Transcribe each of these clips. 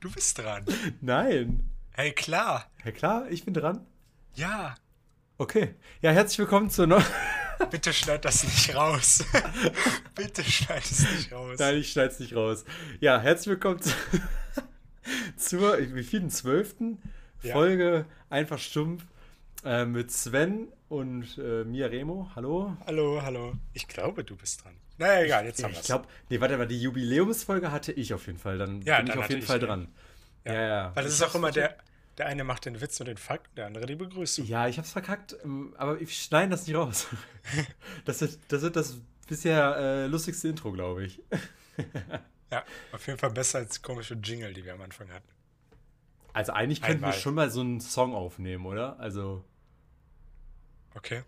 Du bist dran. Nein. Hey, klar. Ja klar, ich bin dran. Ja. Okay. Ja, herzlich willkommen zur neuen. Bitte schneid das nicht raus. Bitte schneid es nicht raus. Nein, ich schneid's nicht raus. Ja, herzlich willkommen zu... zur, wie vielen, zwölften Ja. Folge Einfach Stumpf äh, mit Sven und äh, mir Remo. Hallo. Hallo, hallo. Ich glaube, du bist dran. Naja, egal, jetzt haben wir Ich es. glaube, nee, warte mal, die Jubiläumsfolge hatte ich auf jeden Fall. Dann Ja, bin dann ich auf jeden ich Fall dran. Ja, ja. Weil es Ich ist auch immer der, der eine macht den Witz und den Fakt, der andere die Begrüßung. Ja, ich hab's verkackt, ähm, aber ich schneide das nicht raus. Das wird das, wird das bisher äh, lustigste Intro, glaube ich. Ja, auf jeden Fall besser als komische Jingle, die wir am Anfang hatten. Also eigentlich könnten Einmal. wir schon mal so einen Song aufnehmen, oder? Also, Okay.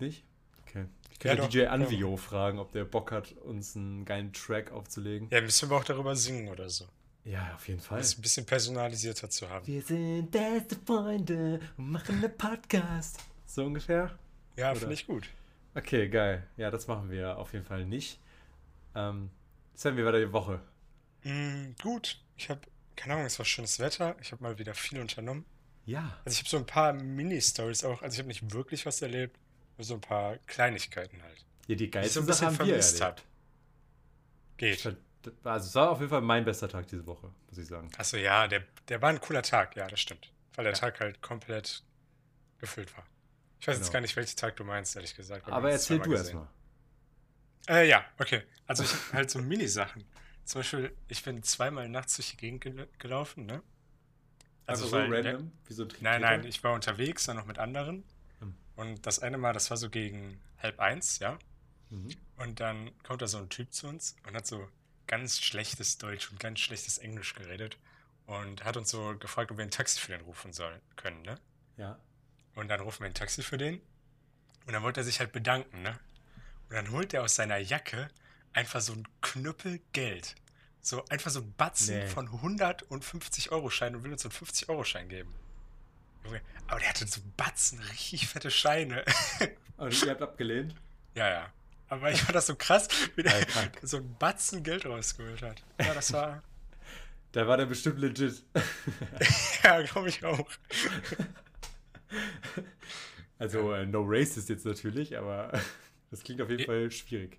nicht? Okay. Ich Ja, könnte doch, DJ wir Anvio fragen, ob der Bock hat, uns einen geilen Track aufzulegen. Ja, müssen wir auch darüber singen oder so. Ja, auf jeden Fall. Das ein bisschen personalisierter zu haben. Wir sind beste Freunde und machen einen Podcast. So ungefähr? Ja, finde ich gut. Okay, geil. Ja, das machen wir auf jeden Fall nicht. Ähm, Sven, wie war deine Woche? Mm, gut. Ich habe, keine Ahnung, es war schönes Wetter. Ich habe mal wieder viel unternommen. Ja. Also ich habe so ein paar Mini-Stories auch. Also ich habe nicht wirklich was erlebt, nur so ein paar Kleinigkeiten halt. Ja, die geilsten Sachen haben wir erlebt. habe. Geht. Also es war auf jeden Fall mein bester Tag diese Woche, muss ich sagen. Achso, ja, der, der war ein cooler Tag. Ja, das stimmt. Weil der Tag halt komplett gefüllt war. Ich weiß jetzt Genau. gar nicht, welchen Tag du meinst, ehrlich gesagt. Aber erzähl du erstmal. Äh, ja, okay. Also ich hab halt so Mini-Sachen. Zum Beispiel, ich bin zweimal nachts durch die Gegend gel gelaufen, ne? Also so weil der- random, wie so ein Nein, nein, ich war unterwegs, dann noch mit anderen. Hm. Und das eine Mal, das war so gegen halb eins, ja. Mhm. Und dann kommt da so ein Typ zu uns und hat so ganz schlechtes Deutsch und ganz schlechtes Englisch geredet. Und hat uns so gefragt, ob wir ein Taxi für den rufen sollen können, ne? Ja. Und dann rufen wir ein Taxi für den. Und dann wollte er sich halt bedanken, ne? Und dann holt er aus seiner Jacke einfach so ein Knüppel Geld. So einfach so ein Batzen Nee. von 150 Euro Schein und will uns so einen 50 Euro Schein geben. Junge, aber der hatte so Batzen, richtig fette Scheine. Und ihr habt abgelehnt? ja, ja. Aber ich fand das so krass, wie der Ja, krank. so ein Batzen Geld rausgeholt hat. Ja, das war, Da war der bestimmt legit. ja, glaube ich auch. Also äh, no racist jetzt natürlich, aber das klingt auf jeden Nee. Fall schwierig.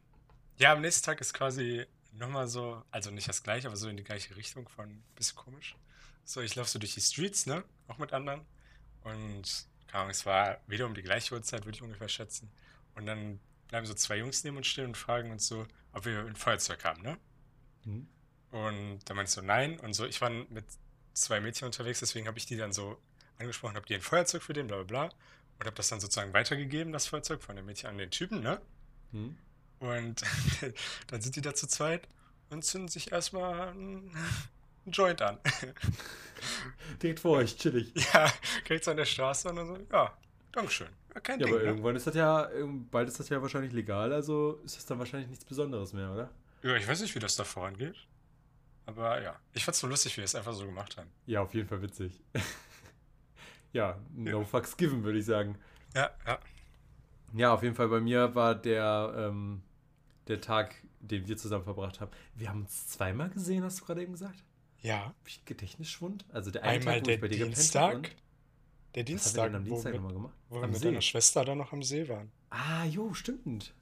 Ja, am nächsten Tag ist quasi nochmal so, also nicht das gleiche, aber so in die gleiche Richtung von bisschen komisch. So, ich laufe so durch die Streets, ne? Auch mit anderen. Und keine Ahnung, es war wieder um die gleiche Uhrzeit, würde ich ungefähr schätzen. Und dann bleiben so zwei Jungs neben uns stehen und fragen uns so, ob wir ein Feuerzeug haben, ne? Mhm. Und da meinst du nein. Und so, ich war mit zwei Mädchen unterwegs, deswegen habe ich die dann so angesprochen, habt ihr ein Feuerzeug für den, bla bla bla. Und habe das dann sozusagen weitergegeben, das Feuerzeug von dem Mädchen an den Typen, ne? Mhm. Und dann sind die da zu zweit und zünden sich erstmal einen Joint an. Direkt vor euch, chillig. ja, kriegt's an der Straße und dann so, ja, Dankeschön. Ja, kein Ja, Ding. aber ne? irgendwann ist das ja, bald ist das ja wahrscheinlich legal, also ist das dann wahrscheinlich nichts Besonderes mehr, oder? Ja, ich weiß nicht, wie das da vorangeht. Aber ja, ich fand's so lustig, wie wir es einfach so gemacht haben. Ja, auf jeden Fall witzig. ja, no Ja. fucks given, würde ich sagen. Ja, ja. Ja, auf jeden Fall bei mir war der, ähm, der Tag, den wir zusammen verbracht haben. Wir haben uns zweimal gesehen, hast du gerade eben gesagt? Ja, Gedächtnisschwund? Also der eine einmal Tag, wo der ich bei dir Dienstag. und Der was haben wir Dienstag, am wo, Dienstag wir- nochmal gemacht? wo wir Am mit See. deiner Schwester da noch am See waren. Ah, jo, stimmt.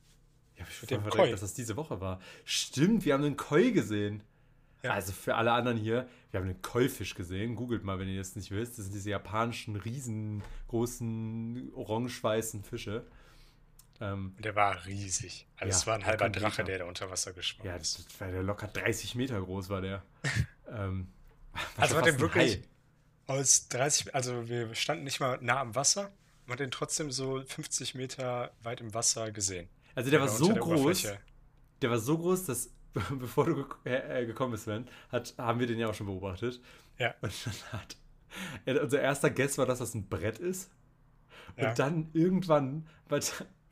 Ja, ich dem verdrängt, dass das diese Woche war. Stimmt, wir haben einen Koi gesehen. Ja. Also für alle anderen hier, wir haben einen Koi-Fisch gesehen. Googelt mal, wenn ihr das nicht wisst. Das sind diese japanischen, riesengroßen, orange-weißen Fische. Ähm, der war riesig. Also Ja, es war ein der halber Drache, der da unter Wasser geschwommen ja, ist. war der locker 30 Meter groß, war der. ähm, Also schon war der wirklich Hai. aus 30, also wir standen nicht mal nah am Wasser, man hat den trotzdem so 50 Meter weit im Wasser gesehen. Also der war Oder so der groß, der war so groß, dass bevor du äh, äh, gekommen bist, Sven, hat, haben wir den ja auch schon beobachtet. Ja. Und dann hat ja, unser erster Guess war, dass das ein Brett ist. Und Ja. dann irgendwann, weil,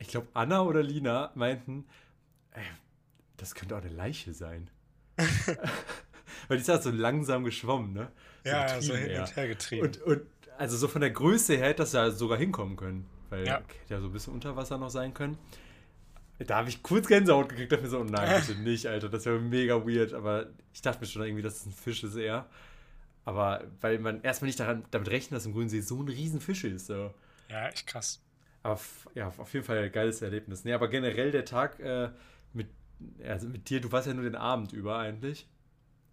ich glaube, Anna oder Lina meinten, ey, das könnte auch eine Leiche sein. weil die ist halt so langsam geschwommen, ne? Ja, übertrieben so hin und her getrieben. Und, und also so von der Größe her hätte das ja sogar hinkommen können. Weil Ja. hätte ja so ein bisschen unter Wasser noch sein können. Da habe ich kurz Gänsehaut gekriegt, dachte mir so, oh nein, bitte nicht, Alter, das wäre mega weird. Aber ich dachte mir schon irgendwie, dass es ein Fisch ist eher. Aber weil man erstmal nicht daran, damit rechnet, dass im Grünen See so ein riesen Fisch ist. So. Ja, echt krass. Aber ja, auf jeden Fall ein geiles Erlebnis. Nee, aber generell der Tag äh, mit, also mit dir, du warst ja nur den Abend über eigentlich.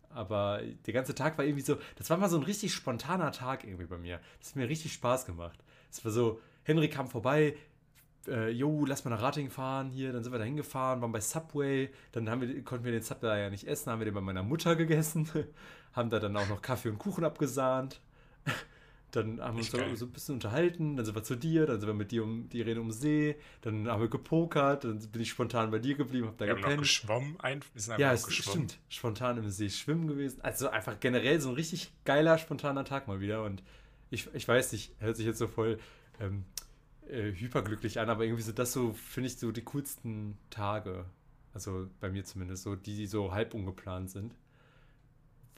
Aber der ganze Tag war irgendwie so, das war mal so ein richtig spontaner Tag irgendwie bei mir. Das hat mir richtig Spaß gemacht. Es war so, Henry kam vorbei, äh, jo, lass mal nach Rating fahren hier, dann sind wir da hingefahren, waren bei Subway, dann wir, konnten wir den Subway ja nicht essen, haben wir den bei meiner Mutter gegessen, haben da dann auch noch Kaffee und Kuchen abgesahnt. Dann haben wir uns so, so ein bisschen unterhalten, dann sind wir zu dir, dann sind wir mit dir um die Rede um See, dann haben wir gepokert, dann bin ich spontan bei dir geblieben, hab da Wir haben gepennt. noch geschwommen. Ein, wir sind einfach Ja, es geschwommen. stimmt. Spontan im See schwimmen gewesen. Also einfach generell so ein richtig geiler, spontaner Tag mal wieder. Und ich, ich weiß nicht, hört sich jetzt so voll ähm, äh, hyperglücklich an, aber irgendwie sind das so, finde ich, so die coolsten Tage. Also bei mir zumindest, so die, die so halb ungeplant sind.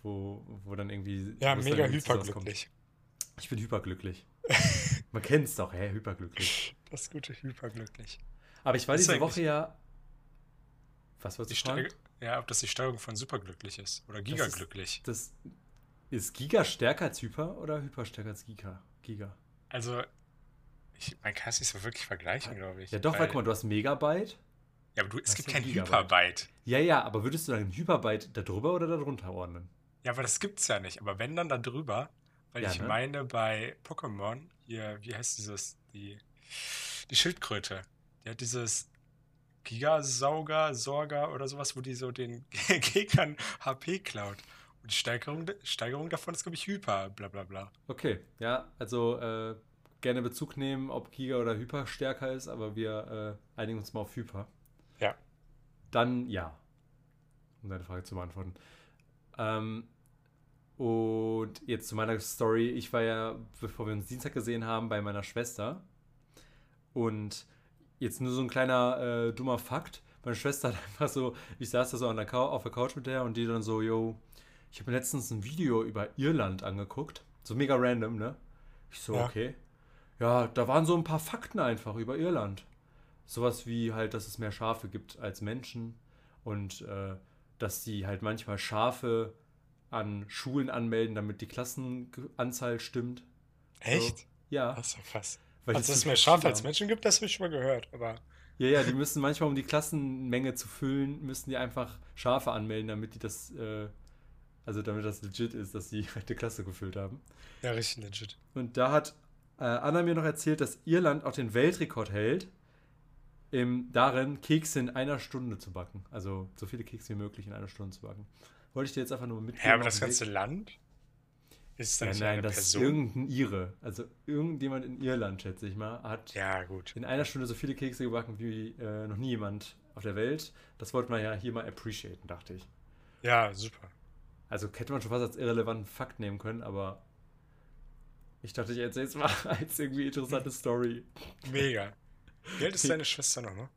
Wo, wo dann irgendwie. Ja, mega hyperglücklich. Ich bin hyperglücklich. Man kennt es doch, hä? Hyperglücklich. Das gute hyperglücklich. Aber ich war Ist diese Woche ja. Was wolltest Die du fragen? Steiger ja, ob das die Steigerung von superglücklich ist. Oder gigaglücklich. Das ist Giga stärker als Hyper oder Hyper stärker als Giga? Giga. Also, ich, man kann es nicht so wirklich vergleichen, glaube ich. Ja, doch, weil, guck mal, du hast Megabyte. Ja, aber du, es gibt ist kein ein Gigabyte? Hyperbyte. Ja, ja, aber würdest du deinen Hyperbyte da drüber oder da drunter ordnen? Ja, aber das gibt's ja nicht. Aber wenn dann da drüber, weil Ja, ich ne? meine, bei Pokémon, hier, wie heißt dieses, die, die Schildkröte, die hat dieses Gigasauger, Sorger oder sowas, wo die so den Gegnern HP klaut. Und die Steigerung, Steigerung davon ist, glaube ich, Hyper, bla bla bla. Okay, ja, also äh, gerne Bezug nehmen, ob Giga oder Hyper stärker ist, aber wir äh, einigen uns mal auf Hyper. Ja. Dann ja. Um deine Frage zu beantworten. Ähm, und jetzt zu meiner Story. Ich war ja, bevor wir uns Dienstag gesehen haben, bei meiner Schwester. Und jetzt nur so ein kleiner äh, dummer Fakt. Meine Schwester hat einfach so, ich saß da so an der auf der Couch mit der und die dann so, yo, ich habe mir letztens ein Video über Irland angeguckt. So mega random, ne? Ich so, Ja. okay. Ja, da waren so ein paar Fakten einfach über Irland. Sowas wie halt, dass es mehr Schafe gibt als Menschen und äh, dass die halt manchmal Schafe an Schulen anmelden, damit die Klassenanzahl stimmt. Echt? So. Ja. Das ist ja krass. weil Also, dass es mehr Schafe als. Menschen gibt, das habe ich schon mal gehört. Aber Ja, ja, die müssen manchmal, um die Klassenmenge zu füllen, müssen die einfach Schafe anmelden, damit die das, äh, also damit das legit ist, dass die die Klasse gefüllt haben. ja, richtig legit. Und da hat äh, Anna mir noch erzählt, dass Irland auch den Weltrekord hält, im, darin, Kekse in einer Stunde zu backen. Also so viele Kekse wie möglich in einer Stunde zu backen. Wollte ich dir jetzt einfach nur mitgeben. Ja, aber das ganze Weg. Land? Ist dann Ja, nein, eine das ist Person? irgendein Ire. Also irgendjemand in Irland, schätze ich mal, hat Ja, gut. in einer Stunde so viele Kekse gebacken wie äh, noch nie jemand auf der Welt. Das wollte man ja hier mal appreciaten, dachte ich. Ja, super. Also hätte man schon fast als irrelevanten Fakt nehmen können, aber ich dachte, ich erzähle es mal als irgendwie interessante Story. Mega. Wie alt ist deine Schwester noch, ne?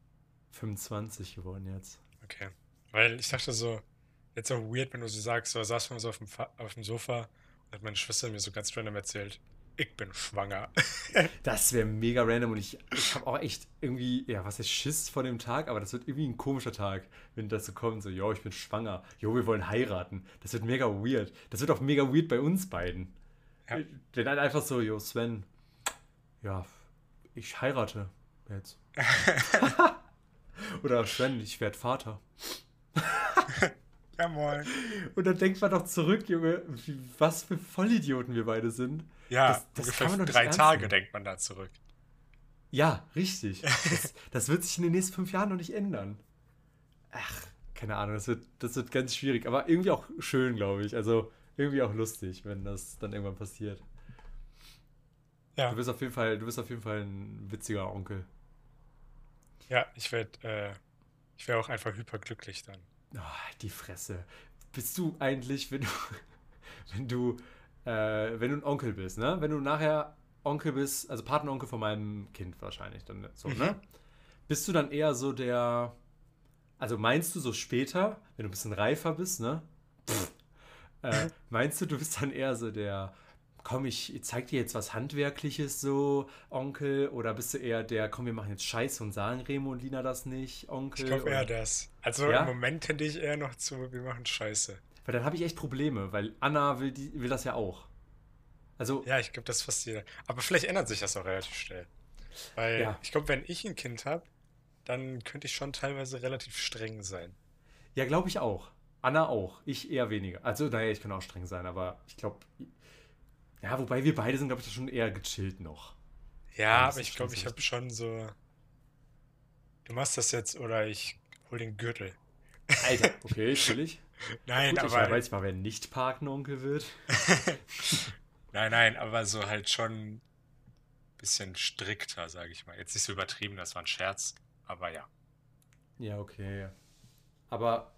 25 geworden jetzt. Okay. Weil ich dachte so, jetzt auch weird, wenn du so sagst, so saß man so auf dem, auf dem Sofa und hat meine Schwester mir so ganz random erzählt, ich bin schwanger. Das wäre mega random und ich, ich habe auch echt irgendwie, ja, was ist Schiss vor dem Tag, aber das wird irgendwie ein komischer Tag, wenn das so kommt, so, yo, ich bin schwanger, yo, wir wollen heiraten. Das wird mega weird. Das wird auch mega weird bei uns beiden. Ja. Wenn dann einfach so, yo, Sven, ja, ich heirate jetzt. Oder Sven, ich werde Vater. Ja, moin. Und dann denkt man doch zurück, Junge, wie, was für Vollidioten wir beide sind. Ja, Das- das ungefähr kann man drei Tage nehmen. denkt man da zurück. Ja, richtig. Das, das wird sich in den nächsten fünf Jahren noch nicht ändern. Ach, keine Ahnung, das wird, das wird ganz schwierig, aber irgendwie auch schön, glaube ich. Also irgendwie auch lustig, wenn das dann irgendwann passiert. Ja, Du bist auf jeden Fall, du bist auf jeden Fall ein witziger Onkel. ja, ich werde äh, ich wäre auch einfach hyperglücklich dann. Oh, die Fresse. Bist du eigentlich, wenn du, wenn du, äh, wenn du ein Onkel bist, ne? Wenn du nachher Onkel bist, also Patenonkel von meinem Kind wahrscheinlich, dann so, Mhm. ne? Bist du dann eher so der, also meinst du so später, wenn du ein bisschen reifer bist, ne? Pff, äh, meinst du, du bist dann eher so der komm, ich zeig dir jetzt was Handwerkliches so, Onkel? Oder bist du eher der, komm, wir machen jetzt Scheiße und sagen Remo und Lina das nicht, Onkel? Ich glaube eher das. Also Ja? im Moment tende ich eher noch zu, wir machen Scheiße. Weil dann habe ich echt Probleme, weil Anna will, die, will das ja auch. Also, Ja, ich glaube, das ist fast jeder. Aber vielleicht ändert sich das auch relativ schnell. Weil Ja. ich glaube, wenn ich ein Kind habe, dann könnte ich schon teilweise relativ streng sein. ja, glaube ich auch. Anna auch. Ich eher weniger. Also, naja, ich kann auch streng sein, aber ich glaube. Ja, wobei wir beide sind, glaube ich, schon eher gechillt noch. Ja, aber ich glaube, ich habe schon so. Du machst das jetzt oder ich hol den Gürtel. Alter, okay, chillig. Nein, Gut, ich aber. weiß mal, wer nicht Parkenonkel wird. Nein, nein, aber so halt schon ein bisschen strikter, sage ich mal. Jetzt nicht so übertrieben, das war ein Scherz, aber ja. Ja, okay. Aber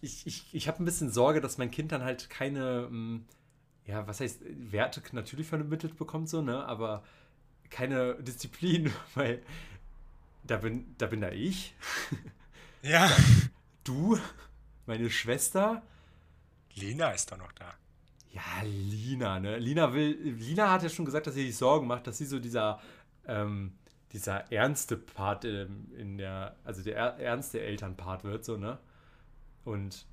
ich, ich, ich habe ein bisschen Sorge, dass mein Kind dann halt keine, ähm, ja, was heißt, Werte natürlich vermittelt bekommt, so, ne? Aber keine Disziplin, weil da bin, da bin da ich, Ja. du, meine Schwester. Lina ist doch noch da. Ja, Lina, ne? Lina will, Lina hat ja schon gesagt, dass sie sich Sorgen macht, dass sie so dieser, ähm, dieser ernste Part ähm, in der, also der er- ernste Elternpart wird, so, ne? Und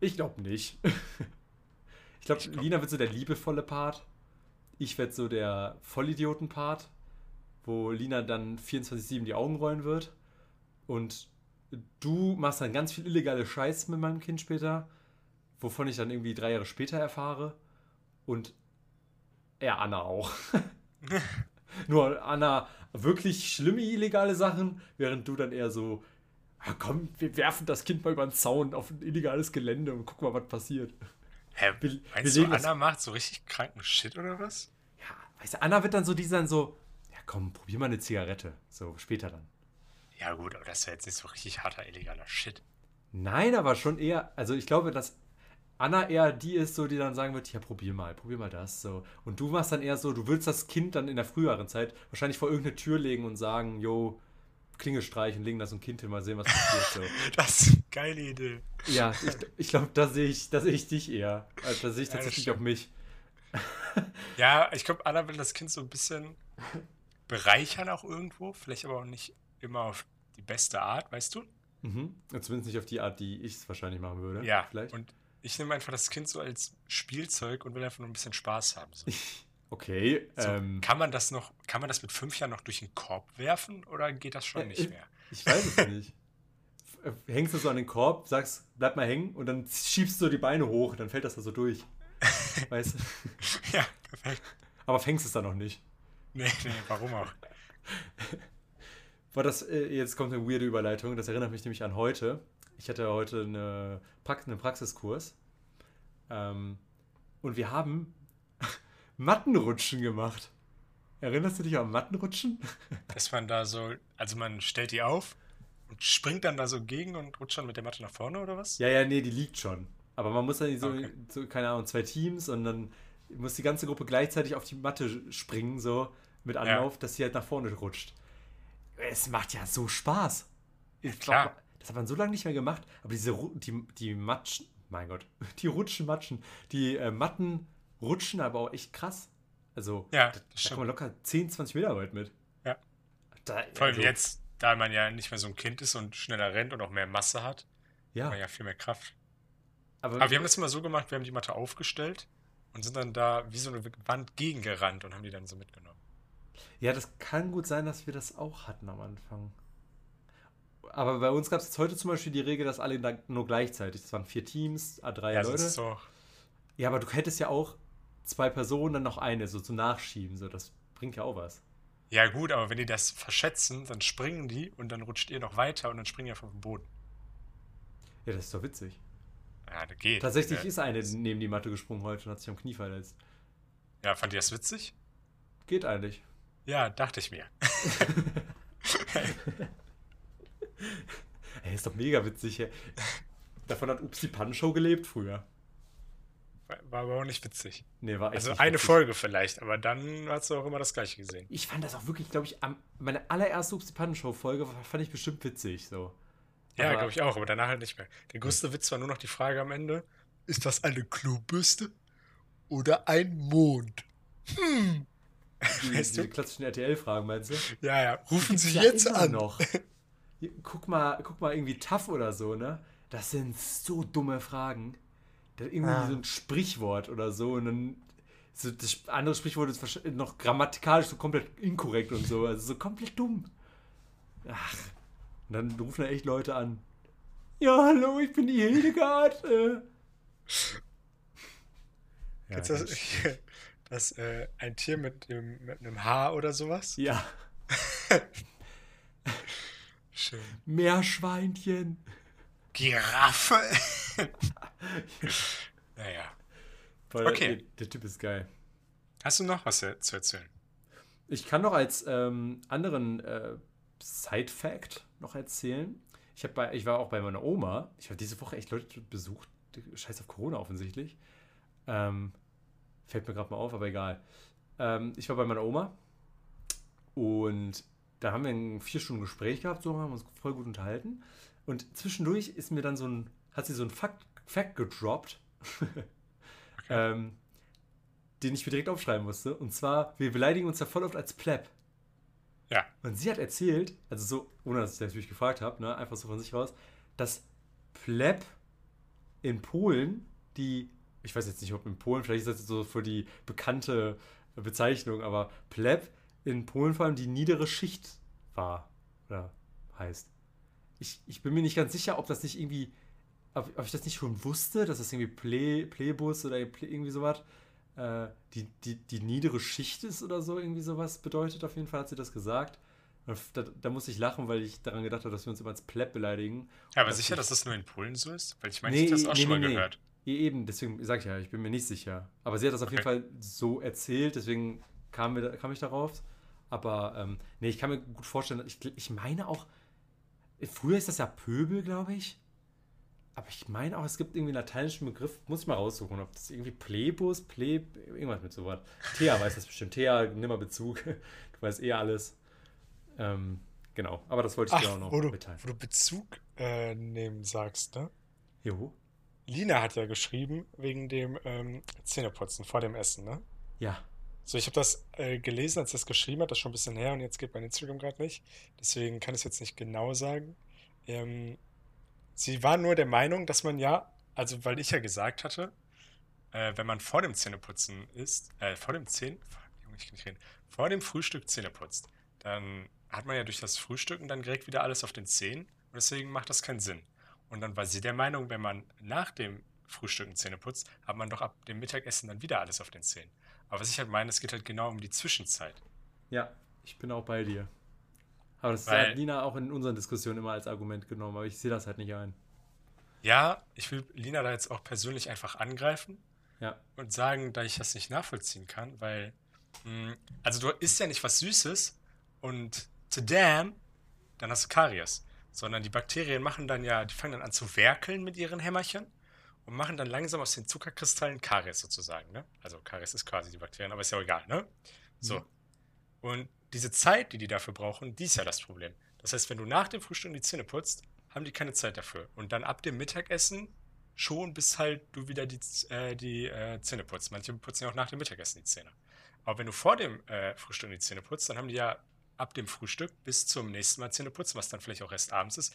ich glaube nicht. Ich glaube, Lina wird so der liebevolle Part. Ich werde so der Vollidioten-Part, wo Lina dann 24-7 die Augen rollen wird. Und du machst dann ganz viel illegale Scheiß mit meinem Kind später, wovon ich dann irgendwie drei Jahre später erfahre. Und er Anna auch. Nur Anna wirklich schlimme illegale Sachen, während du dann eher so, "Ah, komm, wir werfen das Kind mal über den Zaun auf ein illegales Gelände und gucken mal, was passiert. Hä, wir meinst du, Anna macht so richtig kranken Shit oder was? Ja, weißt du, Anna wird dann so, die dann so, ja komm, probier mal eine Zigarette. So, später dann. Ja gut, aber das ist ja jetzt nicht so richtig harter illegaler Shit. Nein, aber schon eher, also ich glaube, dass Anna eher die ist, so, die dann sagen wird, ja, probier mal, probier mal das, so. Und du machst dann eher so, du willst das Kind dann in der früheren Zeit wahrscheinlich vor irgendeine Tür legen und sagen, jo, Klingel streichen, legen das so ein Kind hin, mal sehen, was passiert, so. Das ist eine geile Idee. Ja, ich, ich glaube, da sehe ich, da sehe ich dich eher. Also, da sehe ich Ja, tatsächlich auch stimmt. mich. Ja, ich glaube, Anna will das Kind so ein bisschen bereichern auch irgendwo. Vielleicht aber auch nicht immer auf die beste Art, weißt du? Mhm. Zumindest nicht auf die Art, die ich es wahrscheinlich machen würde. Ja, Vielleicht. und ich nehme einfach das Kind so als Spielzeug und will einfach nur ein bisschen Spaß haben. So. Okay. So, ähm, kann man das noch, kann man das mit fünf Jahren noch durch den Korb werfen oder geht das schon Äh, nicht mehr? Ich weiß es nicht. Äh, Hängst du so an den Korb, sagst, bleib mal hängen und dann schiebst du die Beine hoch, dann fällt das da so durch. Weißt du? Ja, perfekt. Aber fängst es dann noch nicht. Nee, nee, warum auch? War das, äh, jetzt kommt eine weirde Überleitung, das erinnert mich nämlich an heute. Ich hatte heute eine Prax einen Praxiskurs. Ähm, und wir haben Mattenrutschen gemacht. Erinnerst du dich an Mattenrutschen? Dass man da so, also man stellt die auf und springt dann da so gegen und rutscht dann mit der Matte nach vorne oder was? Ja, ja, nee, die liegt schon. Aber man muss dann so, Okay. so, keine Ahnung, zwei Teams und dann muss die ganze Gruppe gleichzeitig auf die Matte springen, so mit Anlauf, dass sie halt nach vorne rutscht. Es macht ja so Spaß. Ich klar. glaub, das hat man so lange nicht mehr gemacht, aber diese die, die Matschen, mein Gott, die Rutschen, Matschen, die äh, Matten rutschen aber auch echt krass. Also, Ja, da, da kann man locker 10, 20 Meter weit mit. Ja. Da, Vor allem also, jetzt, da man ja nicht mehr so ein Kind ist und schneller rennt und auch mehr Masse hat, hat Ja, man ja viel mehr Kraft. aber, Aber wir haben das immer so gemacht, wir haben die Matte aufgestellt und sind dann da wie so eine Wand gegengerannt und haben die dann so mitgenommen. Ja, das kann gut sein, dass wir das auch hatten am Anfang. Aber bei uns gab es jetzt heute zum Beispiel die Regel, dass alle da nur gleichzeitig. Das waren vier Teams, A3 Ja, Leute. so. Ja, aber du hättest ja auch zwei Personen, dann noch eine, so zum Nachschieben. So, das bringt ja auch was. Ja, gut, aber wenn die das verschätzen, dann springen die und dann rutscht ihr noch weiter und dann springen die auf den Boden. Ja, das ist doch witzig. Ja, das geht. Tatsächlich ja, ist eine neben die Matte gesprungen heute und hat sich am Knie verletzt. Ja, fand ihr das witzig? Geht eigentlich. Ja, dachte ich mir. Ey, ist doch mega witzig. Davon hat Ups die Pannenshow gelebt früher. War aber auch nicht witzig. Nee, war Also eine witzig. Folge vielleicht, aber dann hast du auch immer das gleiche gesehen. Ich fand das auch wirklich, glaube ich, am, meine allererste Ups Pannenshow-Folge fand ich bestimmt witzig. So. Ja, glaube ich auch, aber danach halt nicht mehr. Der größte Witz war nur noch die Frage am Ende: Ist das eine Klobürste? oder ein Mond? Hm. Die, Weißt diese du? klassischen RTL-Fragen, meinst du? Ja, ja. Rufen Sie ja jetzt an. noch. Guck mal, guck mal irgendwie tough oder so, ne? Das sind so dumme Fragen. Da irgendwie Ah. so ein Sprichwort oder so und dann so das andere Sprichwort ist noch grammatikalisch so komplett inkorrekt und so, also so komplett dumm. Ach, und dann rufen da echt Leute an. Ja, hallo, ich bin die Hildegard. Äh. Ja, das, das äh, ein Tier mit, dem, mit einem Haar oder sowas? ja, Schön. Meerschweinchen. Giraffe. naja. Voll, Okay. Der, der Typ ist geil. Hast du noch was äh, zu erzählen? Ich kann noch als ähm, anderen äh, Side-Fact noch erzählen. Ich, bei, ich war auch bei meiner Oma. Ich habe diese Woche echt Leute besucht. Scheiß auf Corona offensichtlich. Ähm, fällt mir gerade mal auf, aber egal. Ähm, ich war bei meiner Oma und da haben wir ein vier Stunden Gespräch gehabt, so haben uns voll gut unterhalten. Und zwischendurch ist mir dann so ein, hat sie so ein Fact, Fact gedroppt, ähm, den ich mir direkt aufschreiben musste. Und zwar, wir beleidigen uns ja voll oft als Pleb. Ja. Und sie hat erzählt, also so, ohne dass ich das natürlich gefragt habe, ne, einfach so von sich raus, dass Pleb in Polen, die, ich weiß jetzt nicht, ob in Polen, vielleicht ist das jetzt so für die bekannte Bezeichnung, aber Pleb in Polen vor allem die niedere Schicht war oder heißt. Ich, ich bin mir nicht ganz sicher, ob das nicht irgendwie, ob, ob ich das nicht schon wusste, dass das irgendwie Ple, Plebus oder irgendwie sowas, äh, die, die, die niedere Schicht ist oder so, irgendwie sowas bedeutet. Auf jeden Fall hat sie das gesagt. Da, da musste ich lachen, weil ich daran gedacht habe, dass wir uns immer als Pleb beleidigen. Ja, aber sicher, ich- dass das nur in Polen so ist? Weil ich meine, ich habe das auch schon mal gehört. Ja, eben, deswegen sage ich ja, ich bin mir nicht sicher. Aber sie hat das auf jeden. Fall so erzählt, deswegen kam, mir, kam ich darauf. Aber ähm, nee, ich kann mir gut vorstellen, ich, ich meine auch, früher ist das ja Pöbel, glaube ich. Aber ich meine auch, es gibt irgendwie einen lateinischen Begriff, muss ich mal raussuchen, ob das irgendwie Plebus, Pleb, irgendwas mit sowas. Thea weiß das bestimmt. Thea, nimm mal Bezug. Du weißt eh alles. Ähm, genau, aber das wollte ich Ach, dir auch noch wo du, mitteilen. wo du Bezug äh, nehmen sagst, ne? Jo. Lina hat ja geschrieben wegen dem ähm, Zähneputzen vor dem Essen, ne? Ja. So, ich habe das äh, gelesen, als das geschrieben hat, das ist schon ein bisschen her und jetzt geht mein Instagram gerade nicht. Deswegen kann ich es jetzt nicht genau sagen. Ähm, sie war nur der Meinung, dass man ja, also weil ich ja gesagt hatte, äh, wenn man vor dem Zähneputzen isst, äh, vor dem Zähn, Junge, ich kann nicht reden, vor dem Frühstück Zähne putzt, dann hat man ja durch das Frühstücken dann direkt wieder alles auf den Zähnen und deswegen macht das keinen Sinn. Und dann war sie der Meinung, wenn man nach dem Frühstücken Zähne putzt, hat man doch ab dem Mittagessen dann wieder alles auf den Zähnen. Aber was ich halt meine, es geht halt genau um die Zwischenzeit. Ja, ich bin auch bei dir. Aber das Weil- hat Lina auch in unseren Diskussionen immer als Argument genommen, aber ich sehe das halt nicht ein. Ja, ich will Lina da jetzt auch persönlich einfach angreifen Ja. und sagen, da ich das nicht nachvollziehen kann, weil, mh, also du isst ja nicht was Süßes und to damn, dann hast du Karies. Sondern die Bakterien machen dann ja, die fangen dann an zu werkeln mit ihren Hämmerchen und machen dann langsam aus den Zuckerkristallen Karies sozusagen, ne? Also Karies ist quasi die Bakterien, aber ist ja auch egal, ne? So. Mhm. Und diese Zeit, die die dafür brauchen, die ist ja das Problem. Das heißt, wenn du nach dem Frühstück die Zähne putzt, haben die keine Zeit dafür. Und dann ab dem Mittagessen schon, bis halt du wieder die, äh, die äh, Zähne putzt. Manche putzen ja auch nach dem Mittagessen die Zähne. Aber wenn du vor dem äh, Frühstück die Zähne putzt, dann haben die ja ab dem Frühstück bis zum nächsten Mal Zähne putzen, was dann vielleicht auch erst abends ist,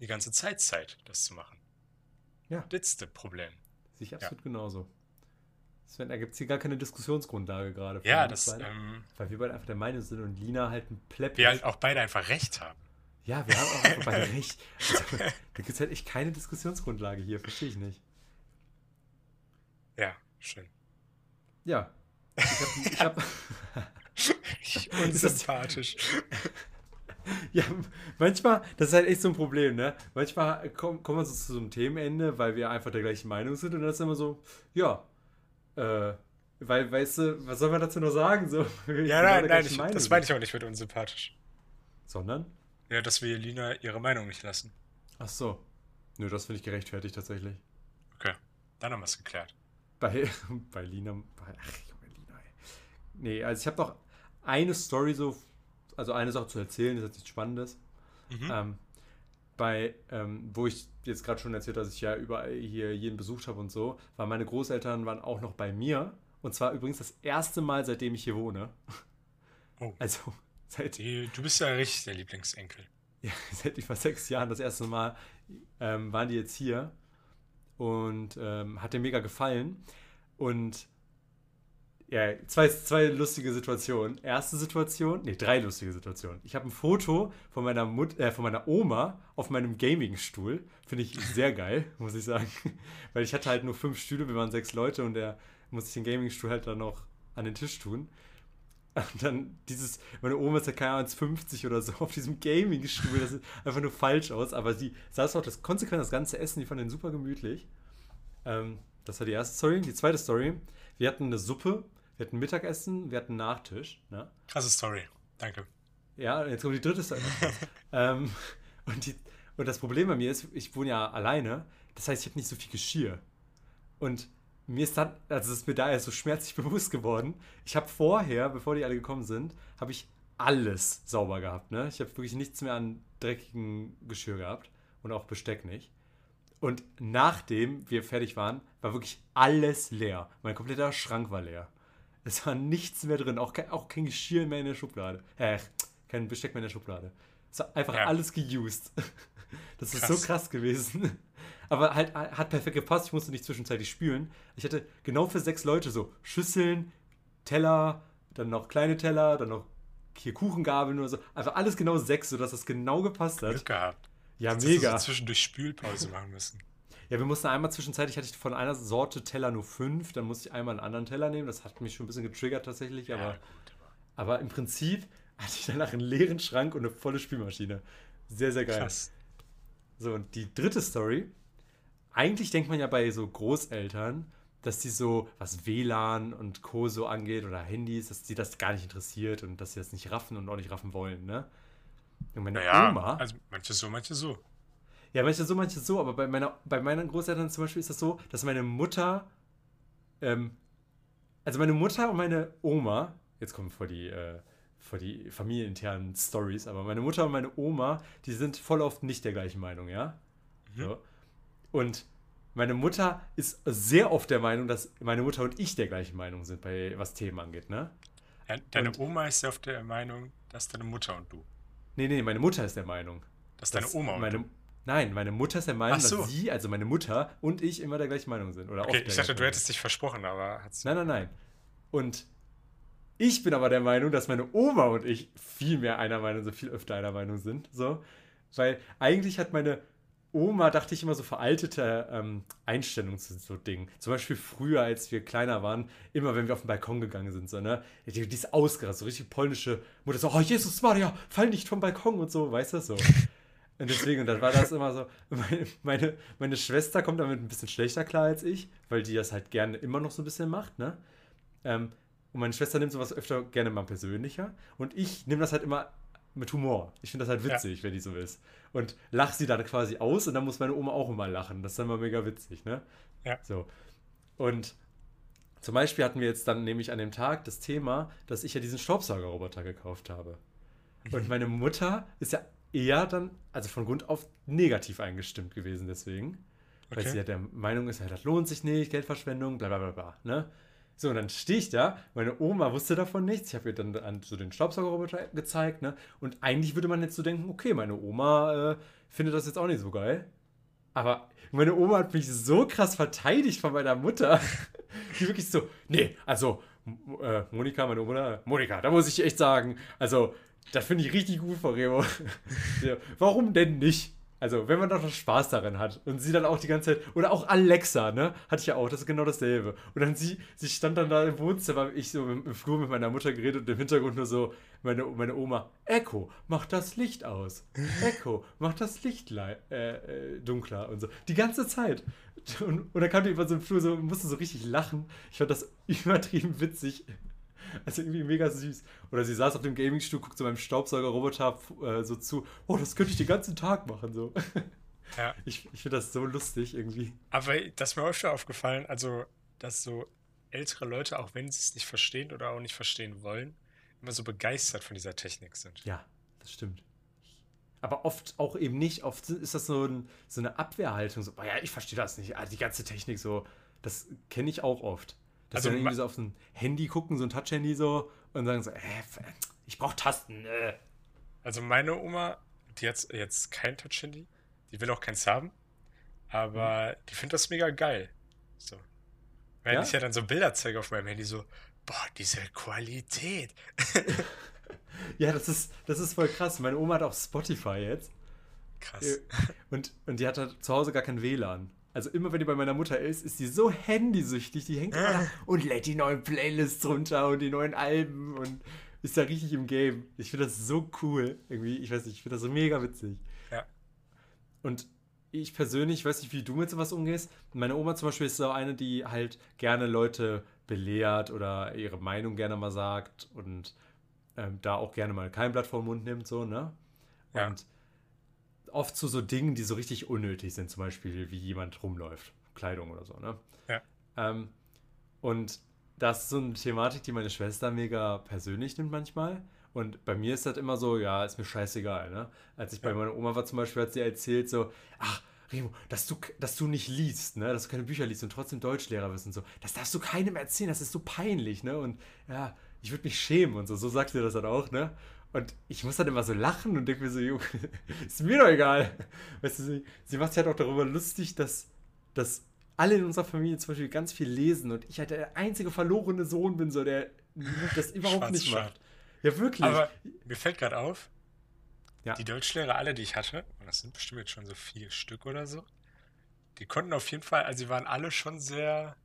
die ganze Zeit Zeit, das zu machen. Ja. Das ist das Problem. Sehe ich absolut genauso. Sven, da gibt es hier gar keine Diskussionsgrundlage gerade. Ja, das, beide, ähm, weil wir beide einfach der Meinung sind und Lina halt ein Plepp. wir halt auch beide einfach recht haben. Ja, wir haben auch einfach beide recht. Also, da gibt es halt echt keine Diskussionsgrundlage hier, verstehe ich nicht. Ja, schön. Ja. Ich habe. Ich hab, Unsympathisch. ja, manchmal, das ist halt echt so ein Problem, ne? Manchmal kommen, kommen wir so zu so einem Themenende, weil wir einfach der gleichen Meinung sind und dann ist immer so, ja, äh, weil, weißt du, was soll man dazu noch sagen? So, Ja, nein, nein, ich, das meine ich auch nicht mit unsympathisch. Sondern? Ja, dass wir Lina ihre Meinung nicht lassen. Ach so. Nö, das finde ich gerechtfertigt tatsächlich. Okay, dann haben wir es geklärt. Bei, bei Lina. Bei, ach, Junge, Lina, ey. Nee, also ich habe noch eine Story so, also eine Sache zu erzählen, ist jetzt nichts Spannendes. Mhm. Ähm, bei, ähm, wo ich jetzt gerade schon erzählt habe, dass ich ja überall hier jeden besucht habe und so, weil meine Großeltern waren auch noch bei mir Und zwar übrigens das erste Mal, seitdem ich hier wohne. Oh. Also seit, du bist ja richtig der Lieblingsenkel. ja, seit über sechs Jahren das erste Mal ähm, waren die jetzt hier. Und ähm, hat dir mega gefallen. Und ja, zwei, zwei lustige Situationen. Erste Situation, nee, drei lustige Situationen. Ich habe ein Foto von meiner, Mut, äh, von meiner Oma auf meinem Gaming-Stuhl. Finde ich sehr geil, muss ich sagen. Weil ich hatte halt nur fünf Stühle, wir waren sechs Leute und der musste ich den Gaming-Stuhl halt dann noch an den Tisch tun. Und dann dieses, meine Oma ist ja keine Ahnung, 50 oder so auf diesem Gaming-Stuhl. Das sieht einfach nur falsch aus. Aber sie saß auch das konsequent das ganze Essen, die fand den super gemütlich. Ähm, das war die erste Story. Die zweite Story, wir hatten eine Suppe, wir hatten Mittagessen, wir hatten Nachtisch. Ne? Krasse Story. Danke. Ja, jetzt kommt die dritte Story. ähm, und, die, und das Problem bei mir ist, ich wohne ja alleine. Das heißt, ich habe nicht so viel Geschirr. Und mir ist dann, also es ist mir da erst so schmerzlich bewusst geworden. Ich habe vorher, bevor die alle gekommen sind, habe ich alles sauber gehabt. Ne? Ich habe wirklich nichts mehr an dreckigem Geschirr gehabt und auch Besteck nicht. Und nachdem wir fertig waren, war wirklich alles leer. Mein kompletter Schrank war leer. Es war nichts mehr drin, auch kein, auch kein Geschirr mehr in der Schublade. Äh, kein Besteck mehr in der Schublade. Es war einfach Ja. alles geused. Das ist Krass. so krass gewesen. Aber halt hat perfekt gepasst. Ich musste nicht zwischenzeitlich spülen. Ich hatte genau für sechs Leute so Schüsseln, Teller, dann noch kleine Teller, dann noch hier Kuchengabeln oder so. Also alles genau sechs, sodass das genau gepasst hat. Glück gehabt. Ja, Jetzt mega. Hast du so zwischendurch Spülpause machen müssen. Ja, wir mussten einmal zwischenzeitlich, hatte ich von einer Sorte Teller nur fünf, dann musste ich einmal einen anderen Teller nehmen. Das hat mich schon ein bisschen getriggert tatsächlich, aber, ja, gut. Aber aber im Prinzip hatte ich danach einen leeren Schrank und eine volle Spülmaschine. Sehr, sehr geil. krass. So, und die dritte Story. Eigentlich denkt man ja bei so Großeltern, dass die so, was WLAN und Co. so angeht oder Handys, dass die das gar nicht interessiert und dass sie das nicht raffen und auch nicht raffen wollen, ne? Und meine Naja, Oma. also manche so, manche so. Ja, manche so, manche so, aber bei, meiner, bei meinen Großeltern zum Beispiel ist das so, dass meine Mutter, ähm, also meine Mutter und meine Oma, jetzt kommen vor die, äh, vor die familieninternen Stories, aber meine Mutter und meine Oma, die sind voll oft nicht der gleichen Meinung, ja? Mhm. So. Und meine Mutter ist sehr oft der Meinung, dass meine Mutter und ich der gleichen Meinung sind, bei was Themen angeht, ne? Ja, deine Und- Oma ist ja auf der Meinung, dass deine Mutter und du. Nee, nee, meine Mutter ist der Meinung. Dass deine dass Oma und meine, du. Nein, meine Mutter ist der Meinung, so. dass sie, also meine Mutter und ich immer der gleichen Meinung sind. Oder Okay, ich dachte, du hättest dich versprochen, aber hat's. Nein, nein, nein. Und ich bin aber der Meinung, dass meine Oma und ich viel mehr einer Meinung sind, viel öfter einer Meinung sind. So. Weil eigentlich hat meine Oma, dachte ich, immer so veraltete ähm, Einstellungen zu so Dingen. Zum Beispiel früher, als wir kleiner waren, immer wenn wir auf den Balkon gegangen sind, so, ne? Die, die ist ausgerastet, so richtig polnische Mutter, so, oh Jesus Maria, fall nicht vom Balkon und so, weißt du, so. Und deswegen, und dann war das immer so, meine, meine, meine Schwester kommt damit ein bisschen schlechter klar als ich, weil die das halt gerne immer noch so ein bisschen macht, ne? Ähm, und meine Schwester nimmt sowas öfter gerne mal persönlicher. Und ich nehme das halt immer mit Humor. Ich finde das halt Ja. witzig, wenn die so ist. Und lach sie dann quasi aus und dann muss meine Oma auch immer lachen. Das ist dann mal mega witzig, ne? Ja. So. Und zum Beispiel hatten wir jetzt dann nämlich an dem Tag das Thema, dass ich ja diesen Staubsaugerroboter gekauft habe. Und meine Mutter ist ja eher dann, also von Grund auf negativ eingestimmt gewesen deswegen. Weil Okay. sie ja der Meinung ist, ja, das lohnt sich nicht, Geldverschwendung, bla bla bla bla. Ne? So, und dann stehe ich da, meine Oma wusste davon nichts. Ich habe ihr dann an so den Staubsaugerroboter gezeigt, ne? Und eigentlich würde man jetzt so denken, okay, meine Oma äh, findet das jetzt auch nicht so geil. Aber meine Oma hat mich so krass verteidigt von meiner Mutter. Die wirklich so, nee, also, äh, Monika, meine Oma, Monika, da muss ich echt sagen, also, das finde ich richtig gut von Remo. Ja, Warum denn nicht? Also, wenn man doch noch Spaß daran hat und sie dann auch die ganze Zeit, oder auch Alexa, ne, hatte ich ja auch, das ist genau dasselbe. Und dann sie, sie stand dann da im Wohnzimmer, ich so im, im Flur mit meiner Mutter geredet und im Hintergrund nur so, meine, meine Oma, Echo, mach das Licht aus. Echo, mach das Licht äh, äh, dunkler und so. Die ganze Zeit. Und, und dann kam die über so im Flur so musste so richtig lachen. Ich fand das übertrieben witzig. Also irgendwie mega süß. Oder sie saß auf dem Gamingstuhl, guckt so beim Staubsaugerroboter äh, so zu. Oh, das könnte ich den ganzen Tag machen. So. Ja. Ich, ich finde das so lustig irgendwie. Aber das ist mir öfter aufgefallen, also, dass so ältere Leute, auch wenn sie es nicht verstehen oder auch nicht verstehen wollen, immer so begeistert von dieser Technik sind. Ja, das stimmt. Aber oft auch eben nicht. Oft ist das so, ein, so eine Abwehrhaltung. So, "Boah, ja, ich verstehe das nicht. Ah, die ganze Technik so. Das kenne ich auch oft. Dass also, sie irgendwie so auf ein Handy gucken, so ein Touch-Handy so, und sagen so, äh, ich brauche Tasten. Äh. Also meine Oma, die hat jetzt kein Touch-Handy, die will auch keins haben, aber mhm. die findet das mega geil. So. Wenn ja? ich ja dann so Bilder zeige auf meinem Handy, so, boah, diese Qualität. ja, das ist, das ist voll krass. Meine Oma hat auch Spotify jetzt. Krass. Äh, und, und die hat halt zu Hause gar kein WLAN. Also immer wenn die bei meiner Mutter ist, ist die so handysüchtig, die hängt immer da und lädt die neuen Playlists runter und die neuen Alben und ist da richtig im Game. Ich finde das so cool. Irgendwie, ich weiß nicht, ich finde das so mega witzig. Ja. Und ich persönlich, weiß nicht, wie du mit sowas umgehst. Meine Oma zum Beispiel ist so eine, die halt gerne Leute belehrt oder ihre Meinung gerne mal sagt und ähm, da auch gerne mal kein Blatt vor den Mund nimmt, so, ne? Ja. Oft zu so Dingen, die so richtig unnötig sind, zum Beispiel wie jemand rumläuft, Kleidung oder so, ne? Ja. Ähm, und das ist so eine Thematik, die meine Schwester mega persönlich nimmt manchmal. Und bei mir ist das immer so, ja, ist mir scheißegal, ne? Als ich bei meiner Oma war zum Beispiel, hat sie erzählt so, ach, Remo, dass du, dass du nicht liest, ne? Dass du keine Bücher liest und trotzdem Deutschlehrer bist und so. Das darfst du keinem erzählen, das ist so peinlich, ne? Und ja, ich würde mich schämen und so. So sagt sie das dann auch, ne? Und ich muss dann immer so lachen und denke mir so, Junge, ist mir doch egal. Weißt du, sie, sie macht sich halt auch darüber lustig, dass, dass alle in unserer Familie zum Beispiel ganz viel lesen und ich halt der einzige verlorene Sohn bin, so der das überhaupt nicht macht. Ja, wirklich. Aber mir fällt gerade auf, ja. die Deutschlehrer, alle, die ich hatte, und das sind bestimmt jetzt schon so vier Stück oder so, die konnten auf jeden Fall, also sie waren alle schon sehr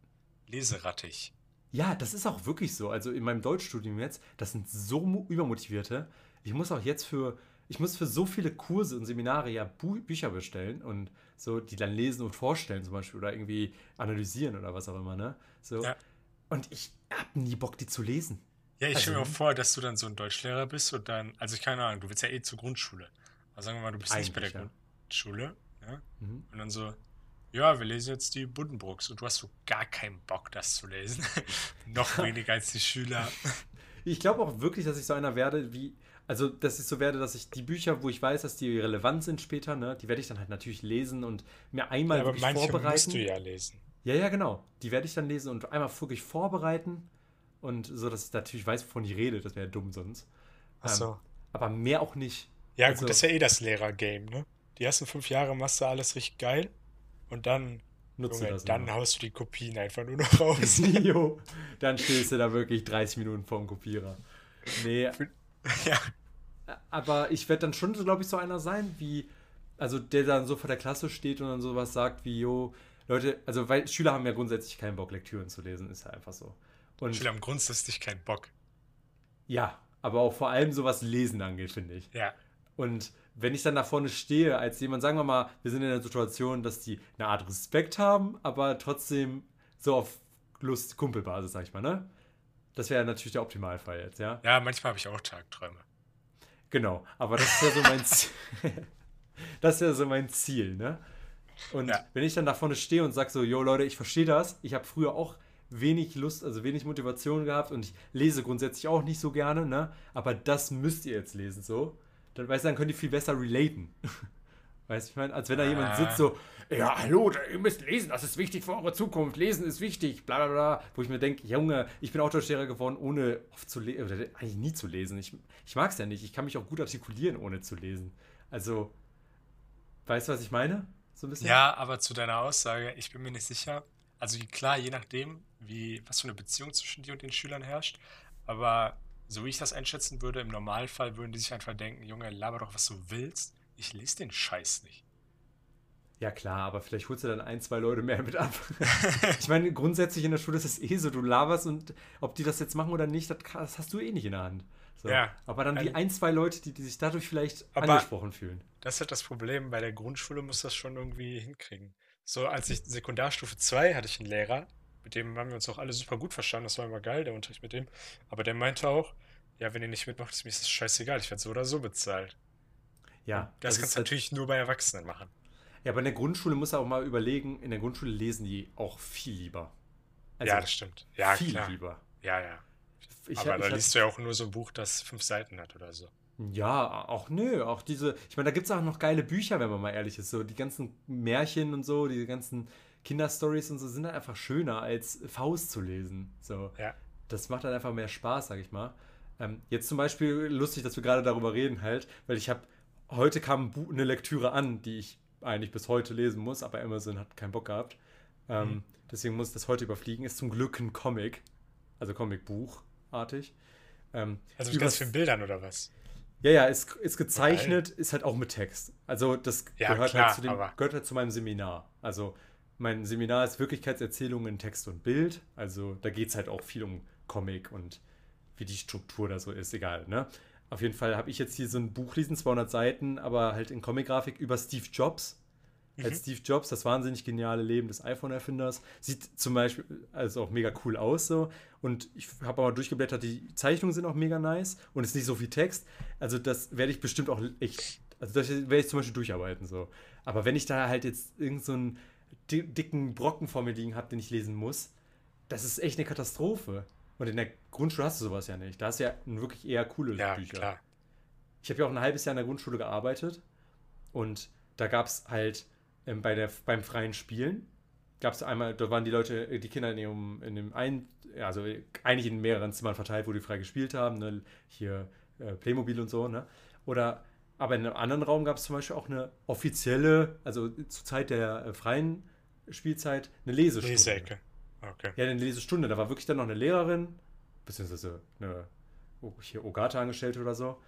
leserattig. Ja, das ist auch wirklich so. Also in meinem Deutschstudium jetzt, das sind so übermotivierte. Ich muss auch jetzt für, ich muss für so viele Kurse und Seminare ja Bü Bücher bestellen und so, die dann lesen und vorstellen zum Beispiel oder irgendwie analysieren oder was auch immer, ne? So. Ja. Und ich hab nie Bock, die zu lesen. Ja, ich also, stelle mir auch vor, dass du dann so ein Deutschlehrer bist und dann, also ich keine Ahnung, du willst ja eh zur Grundschule. Aber sagen wir mal, du bist nicht bei der ja. Grundschule, ja? Mhm. Und dann so, ja, wir lesen jetzt die Buddenbrooks und du hast so gar keinen Bock, das zu lesen. Noch weniger als die Schüler. Ich glaube auch wirklich, dass ich so einer werde, wie, also dass ich so werde, dass ich die Bücher, wo ich weiß, dass die relevant sind später, ne, die werde ich dann halt natürlich lesen und mir einmal ja, aber wirklich manche vorbereiten. musst du ja lesen. Ja, ja, genau. Die werde ich dann lesen und einmal wirklich vorbereiten und so, dass ich natürlich weiß, wovon ich rede. Das wäre ja dumm sonst. Ach so. Ähm, aber mehr auch nicht. Ja, also, gut, das ist ja eh das Lehrer-Game, ne? Die ersten fünf Jahre machst du alles richtig geil und dann, Nutze Junge, dann immer. haust du die Kopien einfach nur noch raus. jo, dann stehst du da wirklich 30 Minuten vorm Kopierer. Nee. ja. Aber ich werde dann schon, glaube ich, so einer sein, wie, also der dann so vor der Klasse steht und dann sowas sagt wie, jo, Leute, also weil Schüler haben ja grundsätzlich keinen Bock, Lektüren zu lesen, ist ja einfach so. Und Schüler haben grundsätzlich keinen Bock. Ja, aber auch vor allem so was Lesen angeht, finde ich. Ja. Und wenn ich dann da vorne stehe, als jemand, sagen wir mal, wir sind in der Situation, dass die eine Art Respekt haben, aber trotzdem so auf Lust, Kumpelbasis, sag ich mal, ne? Das wäre natürlich der Optimalfall jetzt, ja? Ja, manchmal habe ich auch Tagträume. Genau, aber das ist ja so mein Ziel. das ist ja so mein Ziel, ne? Und ja. wenn ich dann da vorne stehe und sage so, yo Leute, ich verstehe das, ich habe früher auch wenig Lust, also wenig Motivation gehabt und ich lese grundsätzlich auch nicht so gerne, ne? Aber das müsst ihr jetzt lesen, so dann, weißt du, dann können die viel besser relaten. Weißt du, ich meine, als wenn da jemand sitzt so, ja, hallo, ihr müsst lesen, das ist wichtig für eure Zukunft, lesen ist wichtig, bla bla bla. Wo ich mir denke, Junge, ich bin Autolehrer geworden, ohne oft zu lesen, oder eigentlich nie zu lesen. Ich, ich mag es ja nicht, ich kann mich auch gut artikulieren, ohne zu lesen. Also, weißt du, was ich meine? So ein bisschen? Ja, aber zu deiner Aussage, ich bin mir nicht sicher. Also klar, je nachdem, wie, was für eine Beziehung zwischen dir und den Schülern herrscht, aber so wie ich das einschätzen würde, im Normalfall würden die sich einfach denken, Junge, laber doch, was du willst. Ich lese den Scheiß nicht. Ja klar, aber vielleicht holst du dann ein, zwei Leute mehr mit ab. ich meine, grundsätzlich in der Schule ist es eh so, du laberst und ob die das jetzt machen oder nicht, das, das hast du eh nicht in der Hand. So. Ja. Aber dann die ein, zwei Leute, die, die sich dadurch vielleicht angesprochen fühlen. Das ist halt das Problem. Bei der Grundschule muss das schon irgendwie hinkriegen. So, als ich Sekundarstufe 2 hatte ich einen Lehrer, mit dem haben wir uns auch alle super gut verstanden. Das war immer geil, der Unterricht mit dem. Aber der meinte auch, ja, wenn ihr nicht mitmacht, ist mir das scheißegal. Ich werde so oder so bezahlt. Ja. Und das, das kannst du halt natürlich nur bei Erwachsenen machen. Ja, aber in der Grundschule muss er auch mal überlegen, in der Grundschule lesen die auch viel lieber. Also ja, das stimmt. Ja, viel klar. lieber. Ja, ja. Ich, aber ich, da liest du ja auch nur so ein Buch, das fünf Seiten hat oder so. Ja, auch nö, auch diese, ich meine, da gibt es auch noch geile Bücher, wenn man mal ehrlich ist, so die ganzen Märchen und so, diese ganzen Kinderstories und so sind halt einfach schöner als Faust zu lesen. So. Ja. Das macht dann einfach mehr Spaß, sag ich mal. Ähm, jetzt zum Beispiel lustig, dass wir gerade darüber reden halt, weil ich habe heute kam eine Lektüre an, die ich eigentlich bis heute lesen muss, aber Amazon hat keinen Bock gehabt. Ähm, Mhm. Deswegen muss ich das heute überfliegen. Ist zum Glück ein Comic, also Comicbuchartig. Ähm, Also mit ganz vielen Bildern oder was? ja, ja, ist, ist gezeichnet, ist halt auch mit Text. Also das Ja, gehört, klar, halt zu dem, gehört halt zu meinem Seminar. Also mein Seminar ist Wirklichkeitserzählungen in Text und Bild. Also da geht es halt auch viel um Comic und wie die Struktur da so ist, egal, ne? Auf jeden Fall habe ich jetzt hier so ein Buch lesen, 200 Seiten, aber halt in Comic-Grafik über Steve Jobs. Als Steve Jobs, das wahnsinnig geniale Leben des iPhone-Erfinders. Sieht zum Beispiel also auch mega cool aus so. Und ich habe aber durchgeblättert, die Zeichnungen sind auch mega nice und es ist nicht so viel Text. Also das werde ich bestimmt auch echt, also das werde ich zum Beispiel durcharbeiten so. Aber wenn ich da halt jetzt irgendeinen so di dicken Brocken vor mir liegen habe, den ich lesen muss, das ist echt eine Katastrophe. Und in der Grundschule hast du sowas ja nicht. Da hast du ja wirklich eher coole Ja, Bücher. klar. Ich habe ja auch ein halbes Jahr in der Grundschule gearbeitet und da gab es halt ähm, bei der, beim freien Spielen, gab es einmal, da waren die Leute, äh, die Kinder in dem, in dem einen, also äh, eigentlich in mehreren Zimmern verteilt, wo die frei gespielt haben, ne? hier äh, Playmobil und so, ne? Oder, aber in einem anderen Raum gab es zum Beispiel auch eine offizielle, also zur Zeit der äh, freien Spielzeit, eine Lesestunde. Leseecke. Okay. Ja, eine Lesestunde. Da war wirklich dann noch eine Lehrerin, beziehungsweise eine oh, hier Ogata-Angestellte oder so.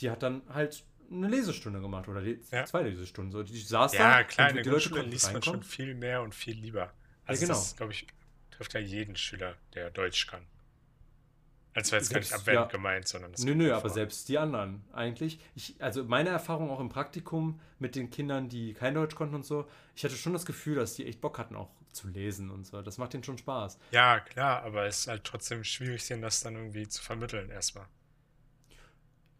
Die hat dann halt eine Lesestunde gemacht oder le Ja. zwei Lesestunden. So, die saß Ja, da klar, und die Leute konnten liest man schon viel mehr und viel lieber. Also genau. das, glaube ich, trifft ja jeden Schüler, der Deutsch kann. Das war jetzt gar nicht abwertend ja. gemeint, sondern das Nö, nö, aber selbst die anderen eigentlich. Ich, also meine Erfahrung auch im Praktikum mit den Kindern, die kein Deutsch konnten und so, ich hatte schon das Gefühl, dass die echt Bock hatten, auch zu lesen und so. Das macht denen schon Spaß. Ja, klar, aber es ist halt trotzdem schwierig, denen das dann irgendwie zu vermitteln erstmal.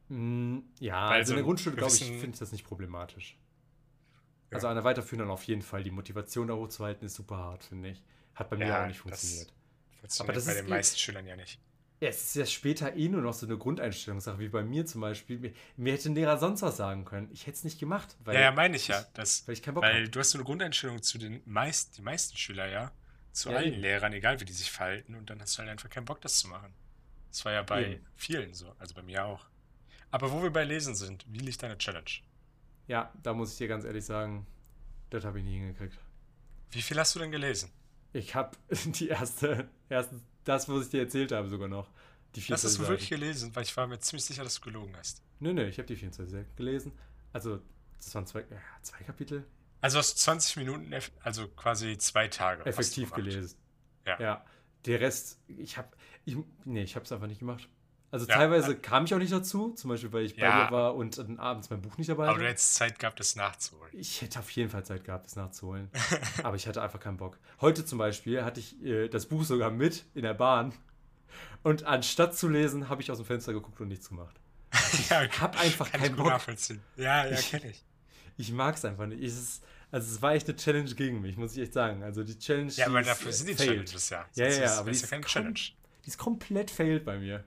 Mm, ja, Weil also in der Grundschule, glaube ich, finde ich das nicht problematisch. Ja. Also an der weiterführenden auf jeden Fall. Die Motivation da hochzuhalten ist super hart, finde ich. Hat bei mir Ja, auch nicht das- funktioniert. Funktioniert das bei ist den eh- meisten Schülern ja nicht. Ja, es ist ja später eh nur noch so eine Grundeinstellungssache, wie bei mir zum Beispiel. Mir, mir hätte ein Lehrer sonst was sagen können. Ich hätte es nicht gemacht, weil, ja, ja, meine ich ja. Das, weil ich keinen Bock weil du hast so eine Grundeinstellung zu den meisten, die meisten Schüler, ja. Zu Ja, allen eben. Lehrern, egal wie die sich verhalten, und dann hast du halt einfach keinen Bock, das zu machen. Das war ja bei Eben. vielen so, also bei mir auch. Aber wo wir bei Lesen sind, wie liegt deine Challenge? Ja, da muss ich dir ganz ehrlich sagen, das habe ich nie hingekriegt. Wie viel hast du denn gelesen? Ich habe die erste, erste, das, was ich dir erzählt habe, sogar noch. Die Hast du 24 es wirklich gelesen? Weil ich war mir ziemlich sicher, dass du gelogen hast. Nö, nö, ich habe die 24 Seiten gelesen. Also, das waren zwei, ja, zwei Kapitel. Also hast du 20 Minuten, also quasi zwei Tage. effektiv gelesen. Ja. Ja. Der Rest, ich habe, ich, nee, ich habe es einfach nicht gemacht. Also Ja. teilweise kam ich auch nicht dazu, zum Beispiel, weil ich bei Ja. dir war und dann abends mein Buch nicht dabei Aber du hatte. hättest Zeit gehabt, das nachzuholen. Ich hätte auf jeden Fall Zeit gehabt, das nachzuholen. Aber ich hatte einfach keinen Bock. Heute zum Beispiel hatte ich äh, das Buch sogar mit in der Bahn. Und anstatt zu lesen, habe ich aus dem Fenster geguckt und nichts gemacht. ja, Ich habe einfach kann ich keinen gut Bock. nachvollziehen. Ja, ja, Ich- kenne ich. Ich mag es einfach nicht. Es ist, also es war echt eine Challenge gegen mich, muss ich echt sagen. Also die Challenge. Ja, aber ist, dafür äh, sind die failed. Challenges ja. Ja, ja, ist- aber die wär's ja ist keine Challenge. Die ist komplett failed bei mir.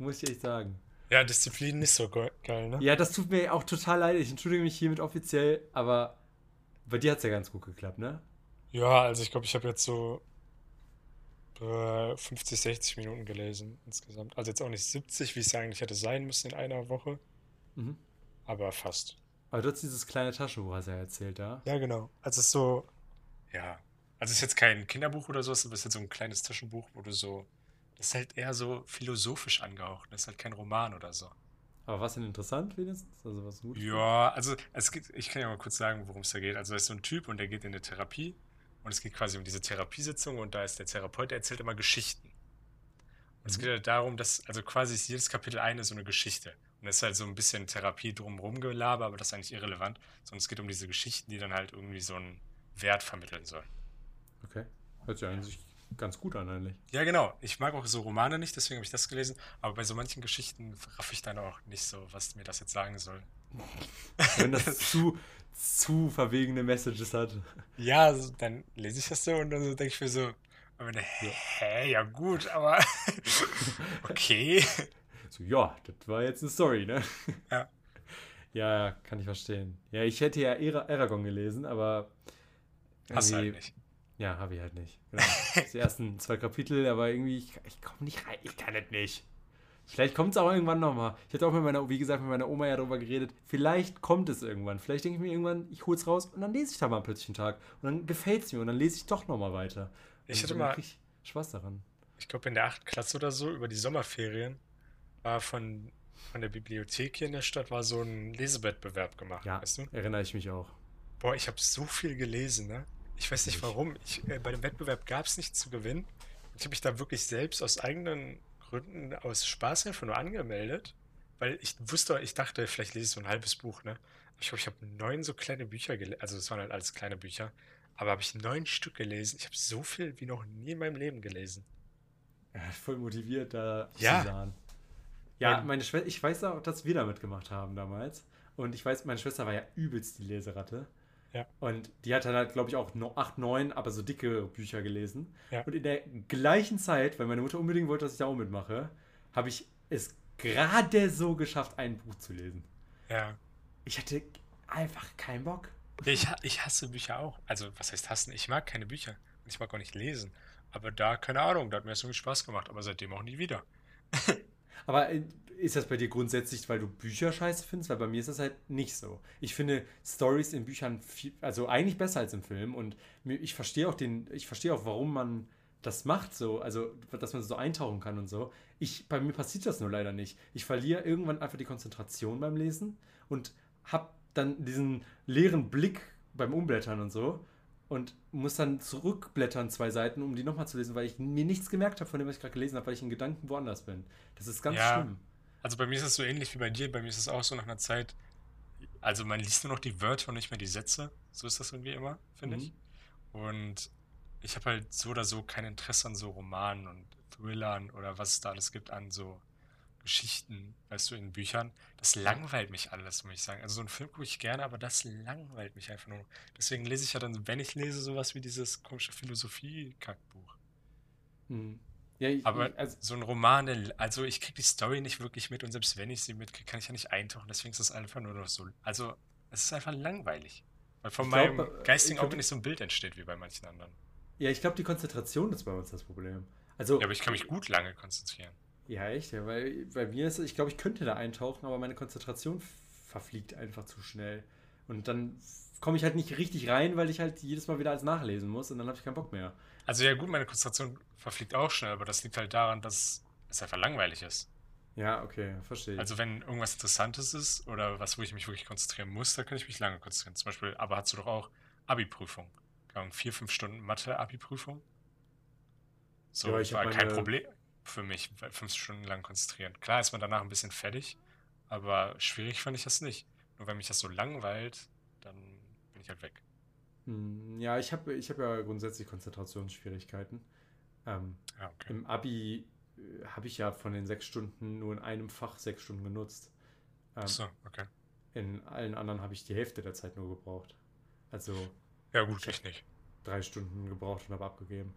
Muss ich echt sagen. Ja, Disziplin nicht so ge- geil, ne? Ja, das tut mir auch total leid. Ich entschuldige mich hiermit offiziell, aber bei dir hat es ja ganz gut geklappt, ne? Ja, also ich glaube, ich habe jetzt so äh, 50, 60 Minuten gelesen insgesamt. Also jetzt auch nicht 70, wie es ja eigentlich hätte sein müssen in einer Woche, Mhm. aber fast. Aber du hast dieses kleine Taschenbuch, hast du ja erzählt, da. Ja, genau. Also es ist so, ja. Also es ist jetzt kein Kinderbuch oder so, es ist jetzt so ein kleines Taschenbuch, wo du so, ist halt eher so philosophisch angehaucht. Das ist halt kein Roman oder so. Aber was denn interessant wenigstens? Also was gut? Ja, also es geht, ich kann ja mal kurz sagen, worum es da geht. Also da ist so ein Typ und der geht in eine Therapie und es geht quasi um diese Therapiesitzung und da ist der Therapeut, der erzählt immer Geschichten. Und es Mhm. geht halt darum, dass, also quasi ist jedes Kapitel eine so eine Geschichte. Und es ist halt so ein bisschen Therapie drumherum gelaber, aber das ist eigentlich irrelevant, sondern es geht um diese Geschichten, die dann halt irgendwie so einen Wert vermitteln sollen. Okay. Hört sich eigentlich ganz gut an, eigentlich. Ja, genau. Ich mag auch so Romane nicht, deswegen habe ich das gelesen. Aber bei so manchen Geschichten raff ich dann auch nicht so, was mir das jetzt sagen soll. Wenn das zu, zu verwegene Messages hat. Ja, dann lese ich das so und dann so denke ich mir so, am Ende, hä, ja gut, aber okay. So, ja, das war jetzt eine Story, ne? Ja. Ja, kann ich verstehen. Ja, ich hätte ja Ara- Aragon gelesen, aber Hast du halt nicht. Ja, habe ich halt nicht. Genau. Die ersten zwei Kapitel, aber irgendwie, ich, ich komme nicht rein. Ich kann es nicht. Vielleicht kommt es auch irgendwann nochmal. Ich hatte auch mit meiner, wie gesagt, mit meiner Oma ja darüber geredet. Vielleicht kommt es irgendwann. Vielleicht denke ich mir irgendwann, ich hole es raus und dann lese ich da mal plötzlich einen Tag. Und dann gefällt es mir und dann lese ich doch nochmal weiter. Ich hatte Und mal, ich Spaß daran. ich glaube in der 8. Klasse oder so, über die Sommerferien, war von, von der Bibliothek hier in der Stadt, war so ein Lesewettbewerb gemacht, Ja, weißt du? erinnere ich mich auch. Boah, ich habe so viel gelesen, ne? Ich weiß nicht Ich. warum. Ich, äh, bei dem Wettbewerb gab es nichts zu gewinnen. Ich habe mich da wirklich selbst aus eigenen Gründen, aus Spaß einfach nur angemeldet, weil ich wusste, ich dachte, vielleicht lese ich so ein halbes Buch, ne? Aber ich glaube, ich habe neun so kleine Bücher gelesen, also das waren halt alles kleine Bücher, aber habe ich neun Stück gelesen. Ich habe so viel wie noch nie in meinem Leben gelesen. Ja, voll motiviert, da Ja. zu sein. Ja, meine Schwester, ich weiß auch, dass wir da mitgemacht haben damals. Und ich weiß, meine Schwester war ja übelst die Leseratte. Ja. Und die hat dann halt, glaube ich, auch no, 8, 9, aber so dicke Bücher gelesen. Ja. Und in der gleichen Zeit, weil meine Mutter unbedingt wollte, dass ich da auch mitmache, habe ich es gerade so geschafft, ein Buch zu lesen. Ja. Ich hatte einfach keinen Bock. Ich, ich hasse Bücher auch. Also, was heißt hassen? Ich mag keine Bücher. Und ich mag auch nicht lesen. Aber da, keine Ahnung, da hat mir das irgendwie Spaß gemacht. Aber seitdem auch nie wieder. Aber äh, ist das bei dir grundsätzlich, weil du Bücher scheiße findest? Weil bei mir ist das halt nicht so. Ich finde Stories in Büchern viel, also eigentlich besser als im Film. Und ich verstehe auch den, ich verstehe auch, warum man das macht so, also dass man so eintauchen kann und so. Ich, bei mir passiert das nur leider nicht. Ich verliere irgendwann einfach die Konzentration beim Lesen und habe dann diesen leeren Blick beim Umblättern und so und muss dann zurückblättern zwei Seiten, um die nochmal zu lesen, weil ich mir nichts gemerkt habe von dem, was ich gerade gelesen habe, weil ich in Gedanken woanders bin. Das ist ganz Ja. schlimm. Also bei mir ist es so ähnlich wie bei dir. Bei mir ist es auch so nach einer Zeit. Also man liest nur noch die Wörter und nicht mehr die Sätze. So ist das irgendwie immer, finde Mhm. ich. Und ich habe halt so oder so kein Interesse an so Romanen und Thrillern oder was es da alles gibt an so Geschichten, weißt du, in Büchern. Das langweilt mich alles, muss ich sagen. Also so einen Film gucke ich gerne, aber das langweilt mich einfach nur. Deswegen lese ich ja dann, wenn ich lese, sowas wie dieses komische Philosophie-Kackbuch. Mhm. Ja, ich, Aber also, so ein Roman, also ich kriege die Story nicht wirklich mit und selbst wenn ich sie mitkriege, kann ich ja nicht eintauchen. Deswegen ist das einfach nur noch so. Also es ist einfach langweilig. Weil von Ich meinem glaub, äh, geistigen glaub, Auge nicht so ein Bild entsteht wie bei manchen anderen. ja, ich glaube, die Konzentration ist bei uns das Problem. Also, Ja, aber ich kann mich gut lange konzentrieren. Ja, echt, ja, weil bei mir ist es, ich glaube, ich könnte da eintauchen, aber meine Konzentration verfliegt einfach zu schnell. Und dann komme ich halt nicht richtig rein, weil ich halt jedes Mal wieder alles nachlesen muss und dann habe ich keinen Bock mehr. Also ja gut, meine Konzentration verfliegt auch schnell, aber das liegt halt daran, dass es einfach langweilig ist. Ja, okay, verstehe. Also wenn irgendwas Interessantes ist oder was, wo ich mich wirklich konzentrieren muss, dann kann ich mich lange konzentrieren. Zum Beispiel, aber hast du doch auch Abi-Prüfung. Vier, fünf Stunden Mathe-Abi-Prüfung. So, Ja, war kein meine- Problem für mich, fünf Stunden lang konzentrieren. Klar ist man danach ein bisschen fertig, aber schwierig fand ich das nicht. Nur wenn mich das so langweilt, dann bin ich halt weg. Hm, ja, ich habe ich hab ja grundsätzlich Konzentrationsschwierigkeiten. Ähm, Ja, okay. Im Abi äh, habe ich ja von den sechs Stunden nur in einem Fach sechs Stunden genutzt. Ähm, Achso, okay. In allen anderen habe ich die Hälfte der Zeit nur gebraucht. Also Ja gut, ich nicht. drei Stunden gebraucht und habe abgegeben.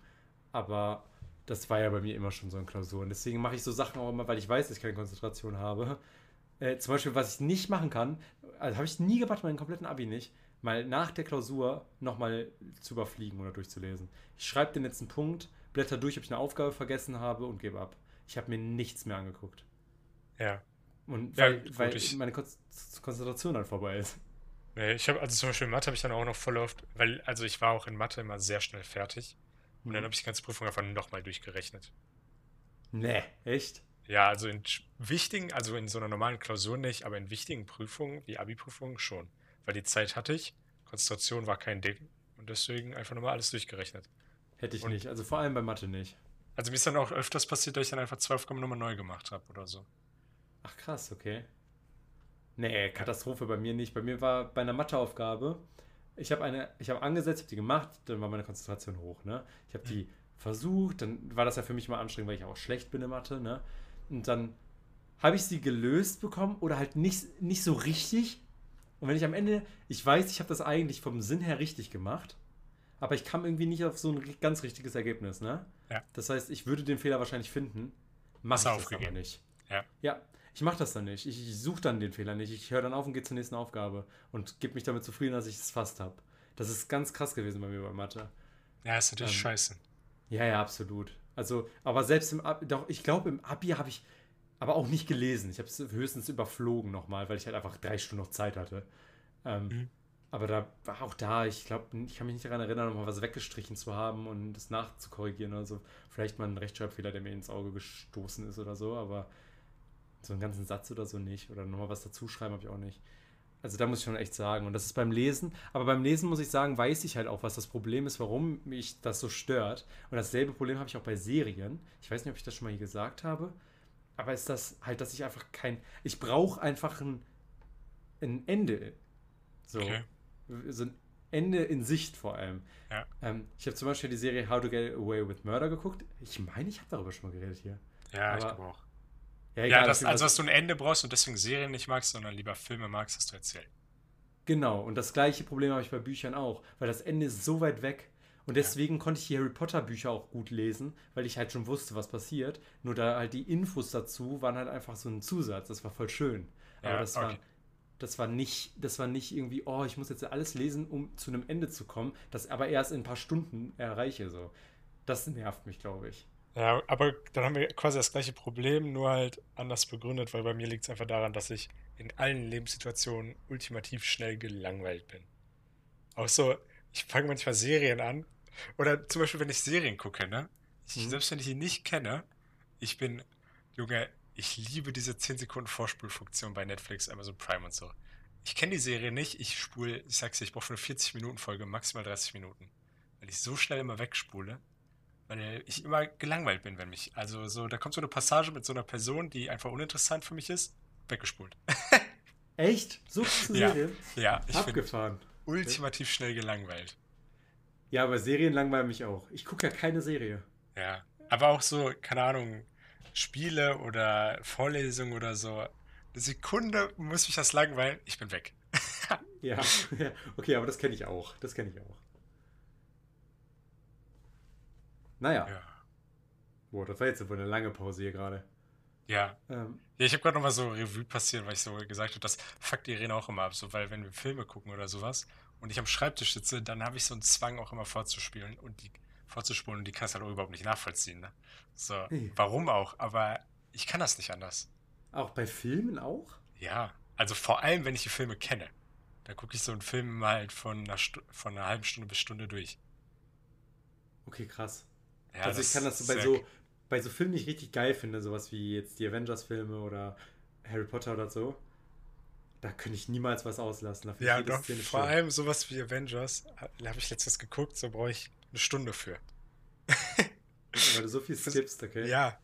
Aber das war ja bei mir immer schon so in Klausuren. Deswegen mache ich so Sachen auch immer, weil ich weiß, dass ich keine Konzentration habe. Äh, zum Beispiel, was ich nicht machen kann, also habe ich nie gemacht, meinen kompletten Abi nicht, mal nach der Klausur nochmal zu überfliegen oder durchzulesen. Ich schreibe den letzten Punkt, blätter durch, ob ich eine Aufgabe vergessen habe und gebe ab. Ich habe mir nichts mehr angeguckt. Ja. Und Ja, weil, gut, weil meine Kon Konzentration dann vorbei ist. Nee, ich habe, also zum Beispiel in Mathe habe ich dann auch noch voll oft, weil, also ich war auch in Mathe immer sehr schnell fertig. Und dann habe ich die ganze Prüfung einfach nochmal durchgerechnet. Nee, echt? Ja, also in wichtigen, also in so einer normalen Klausur nicht, aber in wichtigen Prüfungen, wie Abi-Prüfungen schon. Weil die Zeit hatte ich, Konzentration war kein Ding und deswegen einfach nochmal alles durchgerechnet. Hätte ich Und- nicht. Also vor allem bei Mathe nicht. Also mir ist dann auch öfters passiert, dass ich dann einfach zwei Aufgaben nochmal neu gemacht habe oder so. Ach krass, okay. Nee, Katastrophe bei mir nicht. Bei mir war bei einer Matheaufgabe, ich habe eine, ich habe angesetzt, habe die gemacht, dann war meine Konzentration hoch, ne? Ich habe die versucht, dann war das ja für mich mal anstrengend, weil ich auch schlecht bin in Mathe, ne? Und dann habe ich sie gelöst bekommen oder halt nicht, nicht so richtig. Und wenn ich am Ende, ich weiß, ich habe das eigentlich vom Sinn her richtig gemacht, aber ich kam irgendwie nicht auf so ein ganz richtiges Ergebnis, ne? Ja. Das heißt, ich würde den Fehler wahrscheinlich finden, mache ich das aber nicht. Ja. Ja, ich mache das dann nicht. Ich, ich suche dann den Fehler nicht. Ich höre dann auf und gehe zur nächsten Aufgabe und gebe mich damit zufrieden, dass ich es fast habe. Das ist ganz krass gewesen bei mir bei Mathe. Ja, ist natürlich ähm, scheiße. Ja, ja, absolut. Also, aber selbst im Abi, doch, ich glaube, im Abi habe ich aber auch nicht gelesen. Ich habe es höchstens überflogen nochmal, weil ich halt einfach drei Stunden noch Zeit hatte. Ähm, mhm. Aber da war auch da, ich glaube, ich kann mich nicht daran erinnern, nochmal was weggestrichen zu haben und das nachzukorrigieren oder so. Vielleicht mal ein Rechtschreibfehler, der mir ins Auge gestoßen ist oder so, aber so einen ganzen Satz oder so nicht. Oder nochmal was dazuschreiben habe ich auch nicht. Also da muss ich schon echt sagen. Und das ist beim Lesen. Aber beim Lesen muss ich sagen, weiß ich halt auch, was das Problem ist, warum mich das so stört. Und dasselbe Problem habe ich auch bei Serien. Ich weiß nicht, ob ich das schon mal hier gesagt habe. Aber ist das halt, dass ich einfach kein. Ich brauche einfach ein, ein Ende. So. Okay. So ein Ende in Sicht vor allem. Ja. Ähm, ich habe zum Beispiel die Serie How to Get Away with Murder geguckt. Ich meine, ich habe darüber schon mal geredet hier. Ja, Aber, ich glaube auch. Ja, egal, ja das, also dass du ein Ende brauchst und deswegen Serien nicht magst, sondern lieber Filme magst, hast du erzählt. Genau, und das gleiche Problem habe ich bei Büchern auch, weil das Ende ist so weit weg. Und deswegen ja. konnte ich die Harry Potter Bücher auch gut lesen, weil ich halt schon wusste, was passiert. Nur da halt die Infos dazu waren halt einfach so ein Zusatz. Das war voll schön. Aber ja, das, okay. war, das war nicht, das war nicht irgendwie, oh, ich muss jetzt alles lesen, um zu einem Ende zu kommen, das aber erst in ein paar Stunden erreiche. So. Das nervt mich, glaube ich. Ja, aber dann haben wir quasi das gleiche Problem, nur halt anders begründet, weil bei mir liegt es einfach daran, dass ich in allen Lebenssituationen ultimativ schnell gelangweilt bin. Auch so, ich fange manchmal Serien an. Oder zum Beispiel, wenn ich Serien gucke, ne? Ich, mhm. Selbst wenn ich die nicht kenne, ich bin, Junge, ich liebe diese 10 Sekunden Vorspulfunktion bei Netflix, Amazon Prime und so. Ich kenne die Serie nicht, ich spule, ich sag's dir, ich brauche für eine 40-Minuten-Folge maximal 30 Minuten. Weil ich so schnell immer wegspule weil ich immer gelangweilt bin, wenn mich. Also so, da kommt so eine Passage mit so einer Person, die einfach uninteressant für mich ist, weggespult. Echt? So Serie? Ja, ja ich Abgefahren. Ultimativ okay. schnell gelangweilt. Ja, aber Serien langweilen mich auch. Ich gucke ja keine Serie. Ja, aber auch so, keine Ahnung, Spiele oder Vorlesungen oder so. Eine Sekunde muss mich das langweilen, ich bin weg. ja, okay, aber das kenne ich auch. Das kenne ich auch. Naja. Ja. Boah, das war jetzt wohl eine lange Pause hier gerade. Ja. Ähm, ja, ich habe gerade nochmal so Revue passiert, weil ich so gesagt habe, das fuckt die Irene auch immer ab, so, weil wenn wir Filme gucken oder sowas und ich am Schreibtisch sitze, dann habe ich so einen Zwang auch immer vorzuspielen und die vorzuspulen und die kannst halt auch überhaupt nicht nachvollziehen. Ne? So, hey. warum auch? Aber ich kann das nicht anders. Auch bei Filmen auch? Ja, also vor allem, wenn ich die Filme kenne. Da gucke ich so einen Film mal halt von einer, von einer halben Stunde bis Stunde durch. Okay, krass. Ja, also ich kann das so bei so bei so Filmen, die ich richtig geil finde, sowas wie jetzt die Avengers-Filme oder Harry Potter oder so, da könnte ich niemals was auslassen. ja, doch, vor schön. allem sowas wie Avengers, da habe ich letztes geguckt, so brauche ich eine Stunde für. Weil du so viel skippst, okay? Ja.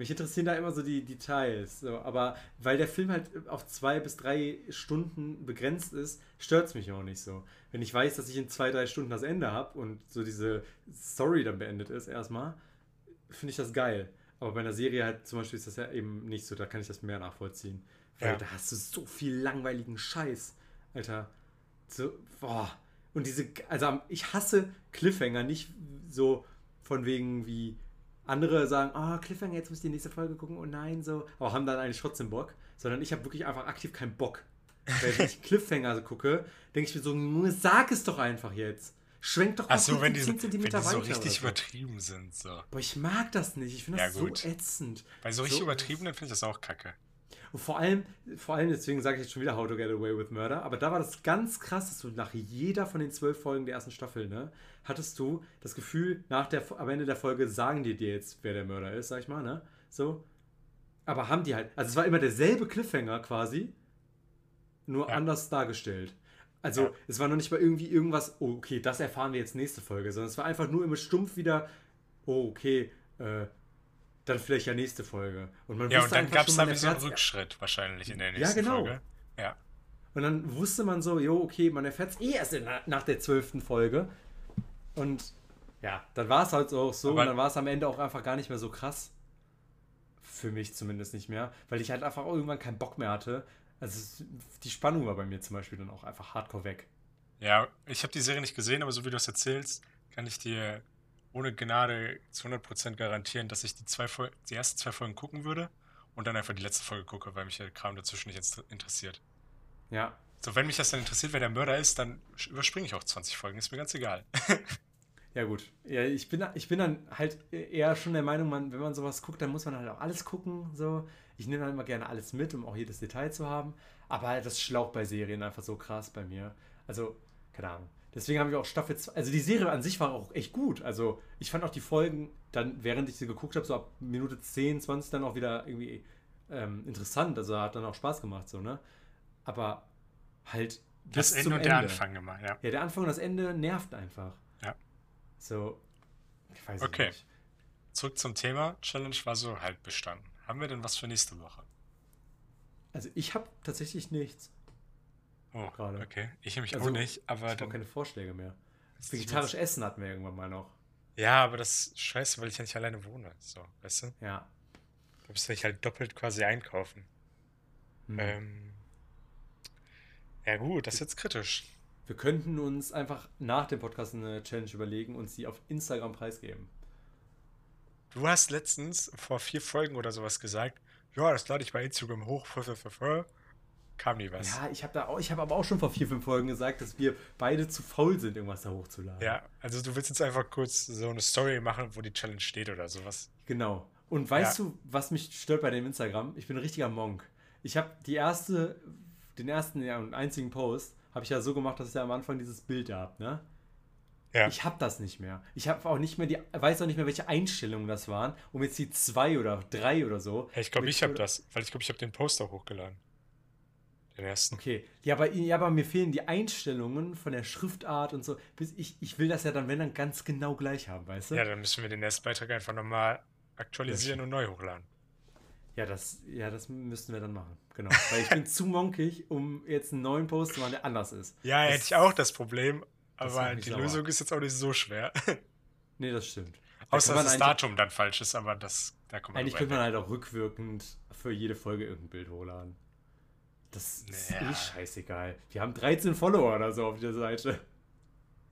Mich interessieren da immer so die Details. So. Aber weil der Film halt auf zwei bis drei Stunden begrenzt ist, stört es mich auch nicht so wenn ich weiß, dass ich in zwei, drei Stunden das Ende habe und so diese Story dann beendet ist, erstmal, finde ich das geil. Aber bei einer Serie halt zum Beispiel ist das ja eben nicht so, da kann ich das mehr nachvollziehen. Weil ja. da hast du so viel langweiligen Scheiß, Alter. So, boah. Und diese, also ich hasse Cliffhanger nicht so von wegen wie andere sagen, ah, oh, Cliffhanger, jetzt muss ich die nächste Folge gucken, oh nein, so, aber haben dann eigentlich trotzdem Bock, sondern ich habe wirklich einfach aktiv keinen Bock. Wenn ich Cliffhanger gucke, denke ich mir so, sag es doch einfach jetzt. Schwenk doch mal so, wenn die, 10 cm wenn die so richtig so. übertrieben sind. So. Boah, ich mag das nicht. Ich finde das ja, so ätzend. Bei so richtig so übertriebenen finde ich das auch kacke. Und vor allem, vor allem, deswegen sage ich jetzt schon wieder How to Get Away with Murder, aber da war das ganz krass, dass du nach jeder von den zwölf Folgen der ersten Staffel, ne, hattest du das Gefühl, nach der, am Ende der Folge sagen die dir jetzt, wer der Mörder ist, sag ich mal, ne? So. Aber haben die halt, also es war immer derselbe Cliffhanger quasi, nur ja. anders dargestellt. Also ja. es war noch nicht mal irgendwie irgendwas, oh, okay, das erfahren wir jetzt nächste Folge, sondern es war einfach nur immer stumpf wieder, oh, okay, äh, dann vielleicht ja nächste Folge. Und man ja, und dann gab es dann so einen Rückschritt wahrscheinlich in der nächsten ja, genau. Folge. Ja. Und dann wusste man so, jo, okay, man erfährt es eh erst in, nach der zwölften Folge. Und ja, dann war es halt auch so. Aber und dann war es am Ende auch einfach gar nicht mehr so krass. Für mich zumindest nicht mehr. Weil ich halt einfach irgendwann keinen Bock mehr hatte, also die Spannung war bei mir zum Beispiel dann auch einfach hardcore weg. Ja, ich habe die Serie nicht gesehen, aber so wie du es erzählst, kann ich dir ohne Gnade zu 100% garantieren, dass ich die, zwei die ersten zwei Folgen gucken würde und dann einfach die letzte Folge gucke, weil mich der Kram dazwischen nicht interessiert. Ja. So, wenn mich das dann interessiert, wer der Mörder ist, dann überspringe ich auch 20 Folgen, ist mir ganz egal. Ja, gut. Ja, ich, bin, ich bin dann halt eher schon der Meinung, man, wenn man sowas guckt, dann muss man halt auch alles gucken. So. Ich nehme halt immer gerne alles mit, um auch jedes Detail zu haben. Aber das schlaucht bei Serien einfach so krass bei mir. Also, keine Ahnung. Deswegen habe ich auch Staffel 2. Also, die Serie an sich war auch echt gut. Also, ich fand auch die Folgen dann, während ich sie geguckt habe, so ab Minute 10, 20 dann auch wieder irgendwie ähm, interessant. Also, hat dann auch Spaß gemacht, so, ne? Aber halt. Das Ende und Ende. der Anfang immer, ja. Ja, der Anfang und das Ende nervt einfach. Ja. So, ich weiß okay. nicht. Zurück zum Thema. Challenge war so halb bestanden. Haben wir denn was für nächste Woche? Also ich habe tatsächlich nichts. Oh, gerade. Okay. Ich nämlich also, auch nicht, aber ich dann. keine Vorschläge mehr. Vegetarisch Essen hatten wir irgendwann mal noch. Ja, aber das ist scheiße, weil ich ja nicht alleine wohne. So, weißt du? Ja. Da müsste ich halt doppelt quasi einkaufen. Hm. Ähm, ja, gut, das ist jetzt kritisch. Wir könnten uns einfach nach dem Podcast eine Challenge überlegen und sie auf Instagram preisgeben. Du hast letztens vor vier Folgen oder sowas gesagt, ja, das lade ich bei Instagram hoch. Kam nie was. Ja, ich habe da auch, ich habe aber auch schon vor vier, fünf Folgen gesagt, dass wir beide zu faul sind, irgendwas da hochzuladen. Ja, also du willst jetzt einfach kurz so eine Story machen, wo die Challenge steht oder sowas. Genau. Und weißt ja. du, was mich stört bei dem Instagram? Ich bin ein richtiger Monk. Ich habe die erste, den ersten ja, und einzigen Post habe ich ja so gemacht, dass ich ja am Anfang dieses Bild da habe, ne? Ja. Ich habe das nicht mehr. Ich habe auch nicht mehr die, weiß auch nicht mehr, welche Einstellungen das waren, um jetzt die zwei oder drei oder so. Ja, ich glaube, ich habe das, weil ich glaube, ich habe den Poster hochgeladen. Den ersten. Okay. Ja aber, ja, aber mir fehlen die Einstellungen von der Schriftart und so. Ich, ich will das ja dann, wenn dann, ganz genau gleich haben, weißt du? Ja, dann müssen wir den ersten Beitrag einfach nochmal aktualisieren und neu hochladen. Ja, das, ja, das müssten wir dann machen. Genau. Weil ich bin zu monkig, um jetzt einen neuen Post zu machen, der anders ist. Ja, das, hätte ich auch das Problem. Aber die sauer. Lösung ist jetzt auch nicht so schwer. nee, das stimmt. Da Außer dass das Datum dann falsch ist, aber das, da kommt man Eigentlich könnte man halt auch rückwirkend für jede Folge irgendein Bild hochladen. Das ist naja. eh scheißegal. Wir haben 13 Follower oder so auf der Seite.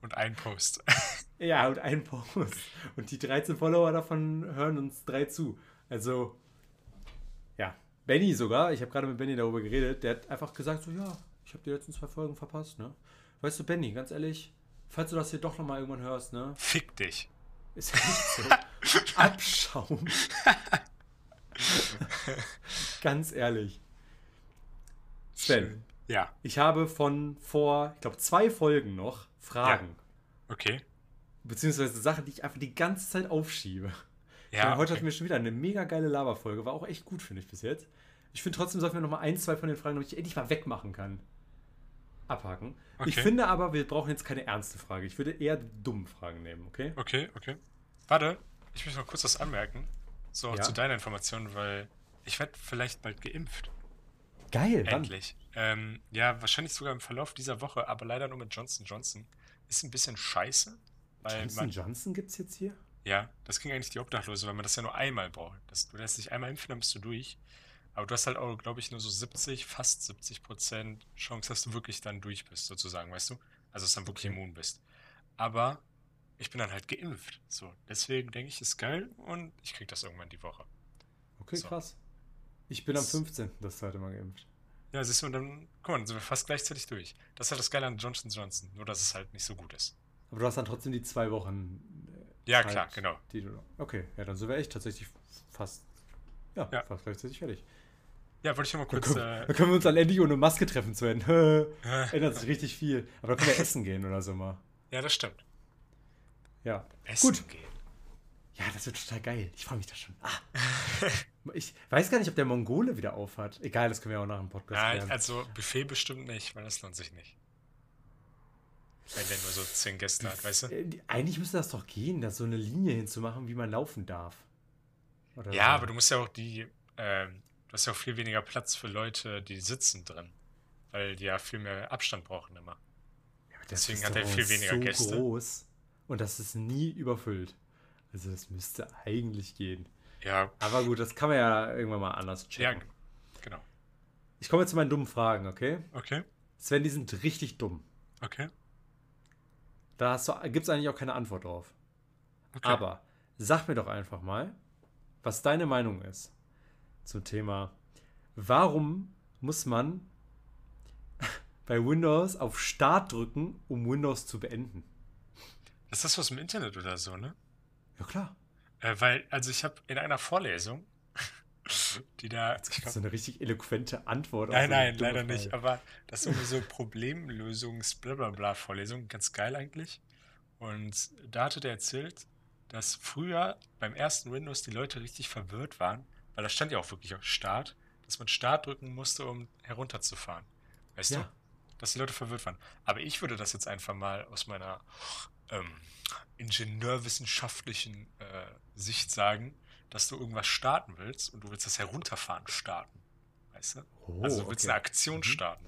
Und ein Post. ja, und ein Post. Und die 13 Follower davon hören uns drei zu. Also, ja. Benny sogar, ich habe gerade mit Benny darüber geredet, der hat einfach gesagt so, ja, ich habe die letzten zwei Folgen verpasst, ne? Weißt du, Benny, ganz ehrlich, falls du das hier doch nochmal irgendwann hörst, ne? Fick dich. Ist ja nicht so. Abschaum. ganz ehrlich. Sven. Ja. Ich habe von vor, ich glaube, zwei Folgen noch Fragen. Ja. Okay. Beziehungsweise Sachen, die ich einfach die ganze Zeit aufschiebe. Ja. Heute okay. hatten wir schon wieder eine mega geile Lava-Folge. War auch echt gut, finde ich, bis jetzt. Ich finde trotzdem, sollten wir noch mal ein, zwei von den Fragen, damit ich endlich mal wegmachen kann. Abhaken. Okay. Ich finde aber, wir brauchen jetzt keine ernste Frage. Ich würde eher dumme Fragen nehmen, okay? Okay, okay. Warte, ich möchte noch kurz was anmerken. So, ja? zu deiner Information, weil ich werde vielleicht bald geimpft. Geil, Endlich. Ähm, ja, wahrscheinlich sogar im Verlauf dieser Woche, aber leider nur mit Johnson Johnson. Ist ein bisschen scheiße. Weil Johnson man, Johnson gibt es jetzt hier? Ja, das ging eigentlich die Obdachlose, weil man das ja nur einmal braucht. Das, du lässt dich einmal impfen, dann bist du durch. Aber du hast halt auch, glaube ich, nur so 70, fast 70 Prozent Chance, dass du wirklich dann durch bist, sozusagen, weißt du? Also, dass du dann wirklich okay. immun bist. Aber ich bin dann halt geimpft. So, deswegen denke ich, ist geil und ich kriege das irgendwann die Woche. Okay, so. krass. Ich bin am 15. das zweite Mal geimpft. Ja, siehst du, und dann, guck mal, dann sind wir fast gleichzeitig durch. Das ist halt das Geile an Johnson Johnson, nur dass es halt nicht so gut ist. Aber du hast dann trotzdem die zwei Wochen. Äh, ja, klar, genau. Du, okay, ja, dann sind wir echt tatsächlich fast, ja, ja. fast gleichzeitig fertig. Ja, wollte ich mal kurz. Dann können, äh, dann können wir uns dann endlich ohne Maske treffen zu werden. Ändert sich richtig viel. Aber dann können wir essen gehen oder so mal. Ja, das stimmt. Ja. Essen Gut. gehen. Ja, das wird total geil. Ich freue mich da schon. Ah. ich weiß gar nicht, ob der Mongole wieder aufhat. Egal, das können wir auch nach dem Podcast Nein, lernen. also Buffet bestimmt nicht, weil das lohnt sich nicht. Wenn der nur so zehn Gäste hat, weißt du? Äh, eigentlich müsste das doch gehen, da so eine Linie hinzumachen, wie man laufen darf. Oder ja, so. aber du musst ja auch die, ähm, Du hast ja auch viel weniger Platz für Leute, die sitzen drin. Weil die ja viel mehr Abstand brauchen immer. Ja, Deswegen hat er viel weniger so Gäste. groß und das ist nie überfüllt. Also das müsste eigentlich gehen. Ja. Aber gut, das kann man ja irgendwann mal anders checken. Ja, genau. Ich komme jetzt zu meinen dummen Fragen, okay? Okay. Sven, die sind richtig dumm. Okay. Da gibt es eigentlich auch keine Antwort drauf. Okay. Aber sag mir doch einfach mal, was deine Meinung ist zum Thema, warum muss man bei Windows auf Start drücken, um Windows zu beenden? Ist das aus dem Internet oder so, ne? Ja, klar. Äh, weil, also ich habe in einer Vorlesung, die da. Es so eine richtig eloquente Antwort. auf Nein, so nein, leider nicht. Frage. Aber das ist irgendwie so Problemlösungs-Blablabla-Vorlesung. Ganz geil eigentlich. Und da hatte der erzählt, dass früher beim ersten Windows die Leute richtig verwirrt waren, weil da stand ja auch wirklich auf Start, dass man Start drücken musste, um herunterzufahren. Weißt du? Ja. Dass die Leute verwirrt waren. Aber ich würde das jetzt einfach mal aus meiner ähm, ingenieurwissenschaftlichen äh, Sicht sagen, dass du irgendwas starten willst und du willst das Herunterfahren starten. Weißt du? Oh, Also du willst okay. eine Aktion Mhm. starten.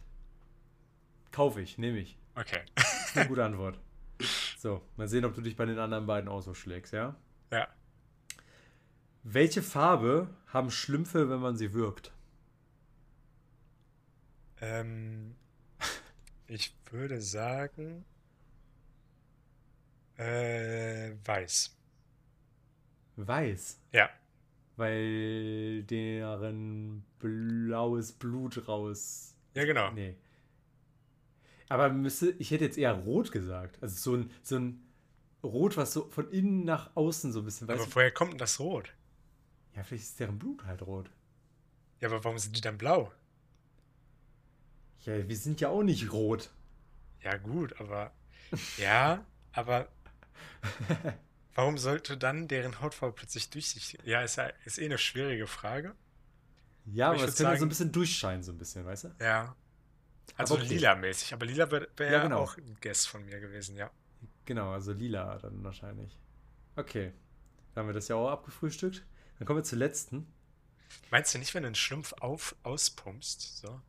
Kaufe ich, nehme ich. Okay. Das ist eine gute Antwort. So, mal sehen, ob du dich bei den anderen beiden auch so schlägst, ja? Ja. Welche Farbe haben Schlümpfe, wenn man sie wirkt? Ähm, ich würde sagen, äh, weiß. Weiß. Ja. Weil deren blaues Blut raus. Ja, genau. Nee. Aber müsste, ich hätte jetzt eher rot gesagt. Also so ein, so ein Rot, was so von innen nach außen so ein bisschen, weißt Aber woher kommt denn das Rot? Ja, vielleicht ist deren Blut halt rot. Ja, aber warum sind die dann blau? Ja, wir sind ja auch nicht rot. Ja, gut, aber. Ja, aber. Warum sollte dann deren Hautfarbe plötzlich durchsichtig? Ja, ist ja ist eh eine schwierige Frage. Ja, Aber aber es könnte so sagen- ein bisschen durchscheinen, so ein bisschen, weißt du? Ja. Also okay. lila-mäßig. Aber lila wäre wär Ja, genau. auch ein Guess von mir gewesen, ja. Genau, also lila dann wahrscheinlich. Okay. Dann haben wir das ja auch abgefrühstückt. Dann kommen wir zur letzten. Meinst du nicht, wenn du einen Schlumpf auf, auspumpst, so,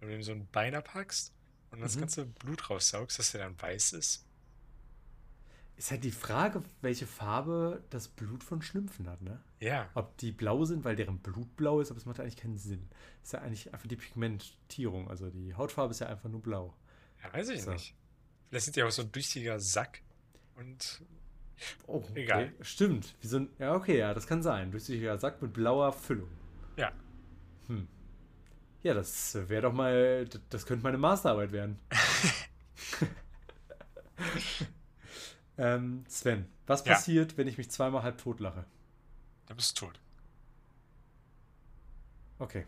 wenn du ihm so ein Bein abhackst und das Mhm. ganze Blut raussaugst, dass der dann weiß ist? Ist halt die Frage, welche Farbe das Blut von Schlümpfen hat, ne? Ja. Ob die blau sind, weil deren Blut blau ist, aber es macht eigentlich keinen Sinn. Ist ja eigentlich einfach die Pigmentierung. Also die Hautfarbe ist ja einfach nur blau. Ja, weiß ich So. nicht. Vielleicht sind die auch so ein durchsichtiger Sack und Oh, okay. Egal. Stimmt. Wie so ein, ja, okay, ja, das kann sein. Durchsichtiger Sack mit blauer Füllung. ja. Hm. Ja, das wäre doch mal, das könnte meine Masterarbeit werden. ähm, Sven, was Ja. passiert, wenn ich mich zweimal halb tot lache? Da bist du tot. Okay,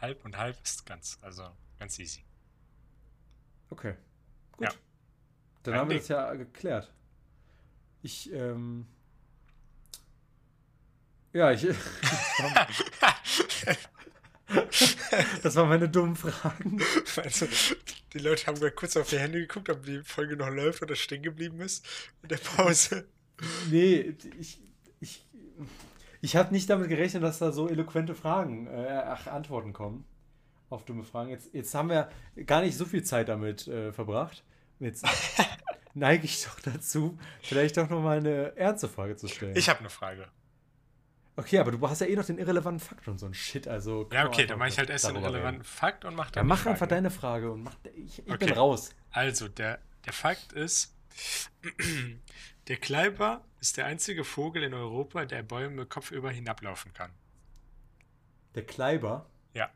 Halb und halb ist ganz, also ganz easy. okay. Gut. Ja. Dann Kein haben wir Ding. das ja geklärt. Ich, ähm. Ja, ich. das waren meine dummen Fragen. Also, die Leute haben gerade kurz auf ihr Handy geguckt, ob die Folge noch läuft oder stehen geblieben ist in der Pause. Nee, ich, ich, ich habe nicht damit gerechnet, dass da so eloquente Fragen, äh, ach, Antworten kommen auf dumme Fragen. Jetzt, jetzt haben wir gar nicht so viel Zeit damit äh, verbracht. Jetzt neige ich doch dazu, vielleicht doch nochmal eine ernste Frage zu stellen. Ich habe eine Frage. Okay, aber du hast ja eh noch den irrelevanten Fakt und so ein Shit, also. Ja, okay, dann mache ich halt erst den darüber relevanten reden. Fakt und mach Ja, dann die mach Frage. einfach deine Frage und mach, ich, ich bin Okay. raus. Also, der, der Fakt ist, der Kleiber ist der einzige Vogel in Europa, der Bäume kopfüber hinablaufen kann. Der Kleiber. Ja.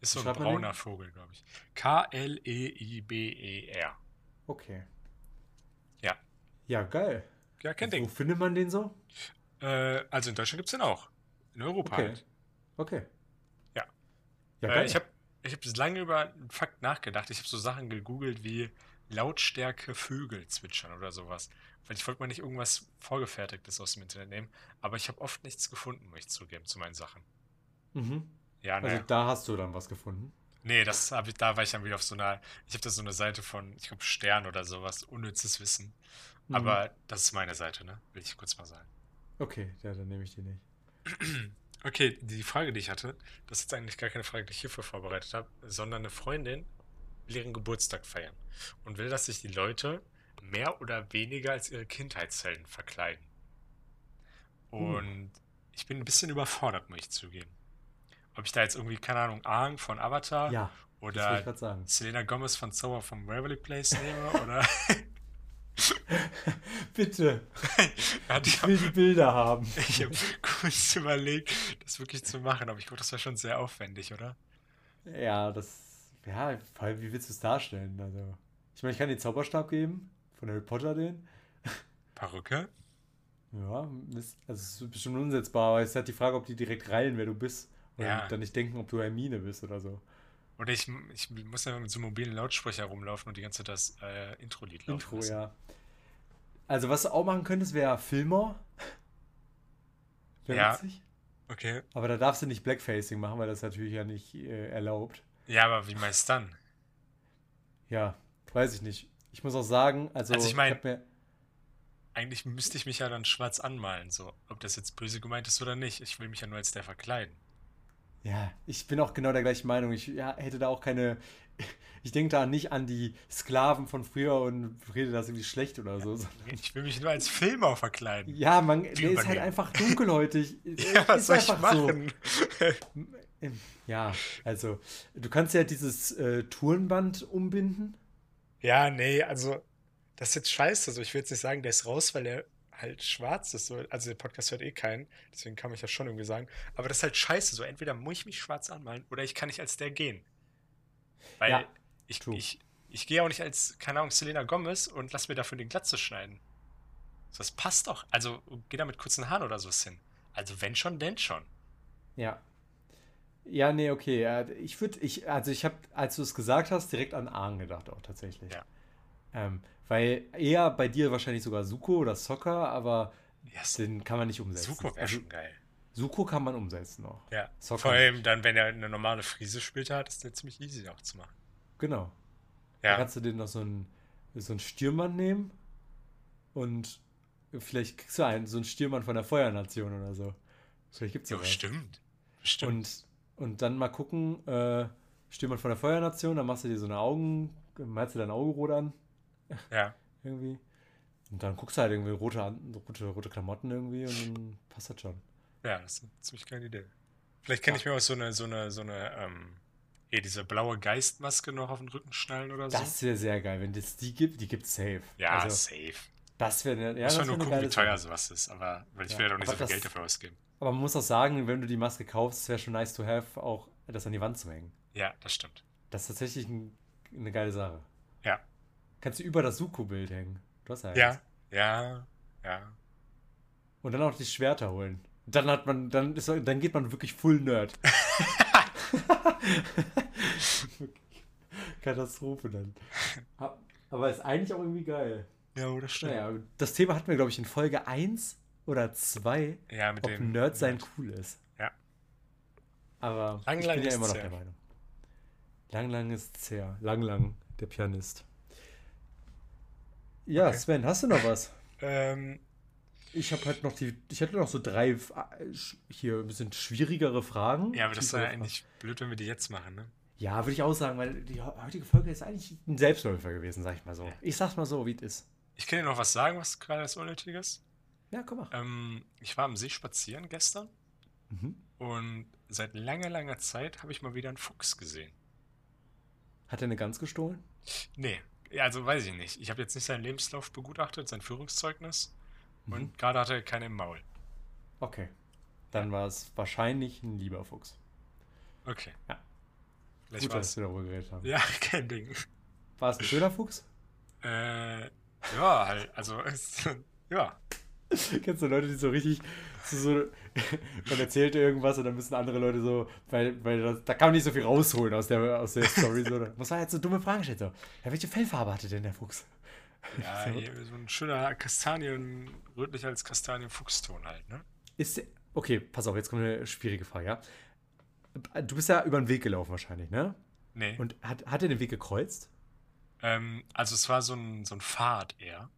Ist so ein brauner Vogel, glaube ich. K-L-E-I-B-E-R. Okay. Ja. Ja, geil. Ja, kein Wo Ding. findet man den so? Äh, also in Deutschland gibt es den auch. In Europa Okay. halt. Okay. Ja. Ja, Äh, ich habe ich hab lange über einen Fakt nachgedacht. Ich habe so Sachen gegoogelt wie Lautstärke Vögel zwitschern oder sowas. Weil ich wollte mal nicht irgendwas Vorgefertigtes aus dem Internet nehmen. Aber ich habe oft nichts gefunden, muss ich zugeben, zu meinen Sachen. mhm. Ja, Also naja. da hast du dann was gefunden. Nee, das hab ich, da war ich dann wieder auf so einer, ich habe da so eine Seite von, ich glaube, Stern oder sowas, unnützes Wissen. Mhm. Aber das ist meine Seite, ne? Will ich kurz mal sagen. Okay, ja, dann nehme ich die nicht. Okay, die Frage, die ich hatte, das ist jetzt eigentlich gar keine Frage, die ich hierfür vorbereitet habe, sondern eine Freundin will ihren Geburtstag feiern und will, dass sich die Leute mehr oder weniger als ihre Kindheitshelden verkleiden. Und ich bin ein bisschen überfordert, muss ich zugeben. Ob ich da jetzt irgendwie, keine Ahnung, Aang von Avatar Ja, oder. Selena Gomez von Zauber vom Waverly Place nehme oder Bitte, Ja, die ich will die Bilder haben. Ich habe kurz überlegt, das wirklich zu machen, aber ich glaube, das wäre schon sehr aufwendig, oder? Ja, das. Ja, vor allem, wie willst du es darstellen? Also, ich meine, ich kann dir den Zauberstab geben von Harry Potter den. Perücke? Ja, ist, also es ist bestimmt unsetzbar, aber es ist halt die Frage, ob die direkt reilen, wer du bist. Und Ja. dann nicht denken, ob du Hermine bist oder so. Oder ich, ich muss ja mit so einem mobilen Lautsprecher rumlaufen und die ganze Zeit das äh, Intro-Lied laufen Intro, lassen. ja. Also, was du auch machen könntest, wäre Filmer. Wäre Ja. witzig. Okay. Aber da darfst du nicht Blackfacing machen, weil das natürlich ja nicht äh, erlaubt. Ja, aber wie meinst du dann? Ja, weiß ich nicht. Ich muss auch sagen, also, Also ich mein- hab mir, Eigentlich müsste ich mich ja dann schwarz anmalen, so. Ob das jetzt böse gemeint ist oder nicht. Ich will mich ja nur als der verkleiden. Ja, ich bin auch genau der gleichen Meinung. Ich ja, hätte da auch keine. Ich denke da nicht an die Sklaven von früher und rede das irgendwie schlecht oder so. Ich will mich nur als Filmer verkleiden. Ja, man, der ist halt einfach dunkelhäutig. Ja, was ist soll ich einfach so. machen? Ja, also, du kannst ja dieses äh, Turnband umbinden. Ja, nee, also das ist jetzt scheiße. Also ich will jetzt nicht sagen, der ist raus, weil er halt schwarz ist. So. Also der Podcast hört eh keinen, deswegen kann ich das schon irgendwie sagen. Aber das ist halt scheiße. So entweder muss ich mich schwarz anmalen oder ich kann nicht als der gehen. Weil Ja, ich, true. ich, ich gehe auch nicht als, keine Ahnung, Selena Gomez und lass mir dafür den Glatze schneiden. So, Das passt doch. Also geh da mit kurzen Haaren oder sowas hin. Also wenn schon, denn schon. Ja. Ja, nee, okay. ja, Ich würde, ich, also ich habe, als du es gesagt hast, direkt an Aang gedacht auch tatsächlich. Ja. Ähm, weil eher bei dir wahrscheinlich sogar Suko oder Soccer, aber Ja, den kann man nicht umsetzen. Suko wäre Also, schon geil. Suko kann man umsetzen noch. Ja. Soccer Vor allem dann, wenn er eine normale Frise spielt hat, ist der ziemlich easy auch zu machen. Genau. Da Ja. kannst du den noch so einen, so einen Stürmann nehmen und vielleicht kriegst du einen, so einen Stürmann von der Feuernation oder so. Vielleicht gibt's Ja, sowas. bestimmt. Bestimmt. Und, und dann mal gucken, äh, Stürmann von der Feuernation, dann machst du dir so eine Augen, malst du dein Auge rot an, ja. irgendwie. Und dann guckst du halt irgendwie rote, rote, rote Klamotten irgendwie und dann passt das schon. Ja, das ist eine ziemlich geile Idee. Vielleicht kann Ja. ich mir auch so eine, so eine, so eine, ähm, eh, diese blaue Geistmaske noch auf den Rücken schnallen oder so. Das wäre sehr geil, wenn es die gibt, die gibt's safe. ja, Also, safe. das wäre ja, Muss man nur eine gucken, wie teuer Sache. sowas ist, aber weil ich Ja, will ja doch nicht so viel das- Geld dafür ausgeben. Aber man muss auch sagen, wenn du die Maske kaufst, es wäre schon nice to have, auch das an die Wand zu hängen. Ja, das stimmt. Das ist tatsächlich ein, eine geile Sache. Ja. Kannst du über das Suko-Bild hängen. Du hast ja, Ja, ja, ja. Und dann auch die Schwerter holen. Dann hat man, dann ist, dann geht man wirklich full Nerd. Katastrophe dann. Aber ist eigentlich auch irgendwie geil. Ja, das stimmt. Naja, das Thema hatten wir, glaube ich, in Folge 1 oder 2, Ja, mit ob dem Nerd sein cool ist. Ja. Aber Lang, ich lang bin ja immer noch der Meinung. Lang, lang ist zäh. Lang, lang, der Pianist. Ja, Okay. Sven, hast du noch was? Ähm, Ich habe halt noch die, ich hätte noch so drei äh, hier ein bisschen schwierigere Fragen. ja, aber das ist ja eigentlich blöd, wenn wir die jetzt machen, ne? Ja, würde ich auch sagen, weil die heutige Folge ist eigentlich ein Selbstläufer gewesen, sag ich mal so. Ja. Ich sag's mal so, wie es ist. Ich kann dir noch was sagen, was gerade das Unnötiges. Ja, komm mal. Ähm, ich war am See spazieren gestern Mhm. und seit langer, langer Zeit habe ich mal wieder einen Fuchs gesehen. Hat er eine Gans gestohlen? Nee, ja, also weiß ich nicht. Ich habe jetzt nicht seinen Lebenslauf begutachtet, sein Führungszeugnis. Mhm. Und gerade hatte er keine im Maul. Okay. Dann war es wahrscheinlich ein lieber Fuchs. Okay. Ja. Vielleicht Gut, war dass wir darüber geredet haben. Ja, kein Ding. War es ein schöner Fuchs? Äh, ja, halt, also, ja. Kennst du Leute, die so richtig so, man erzählt irgendwas und dann müssen andere Leute so, weil, weil das, da kann man nicht so viel rausholen aus der, aus der Story. So, muss man jetzt so dumme Fragen stellen. So, ja, welche Fellfarbe hatte denn der Fuchs? Ja, So. so ein schöner Kastanien, rötlicher als Kastanien-Fuchston halt, ne? Ist okay, pass auf, jetzt kommt eine schwierige Frage, ja? Du bist ja über den Weg gelaufen wahrscheinlich, ne? Nee. Und hat, hat er den Weg gekreuzt? Ähm, also es war so ein, so ein Pfad eher.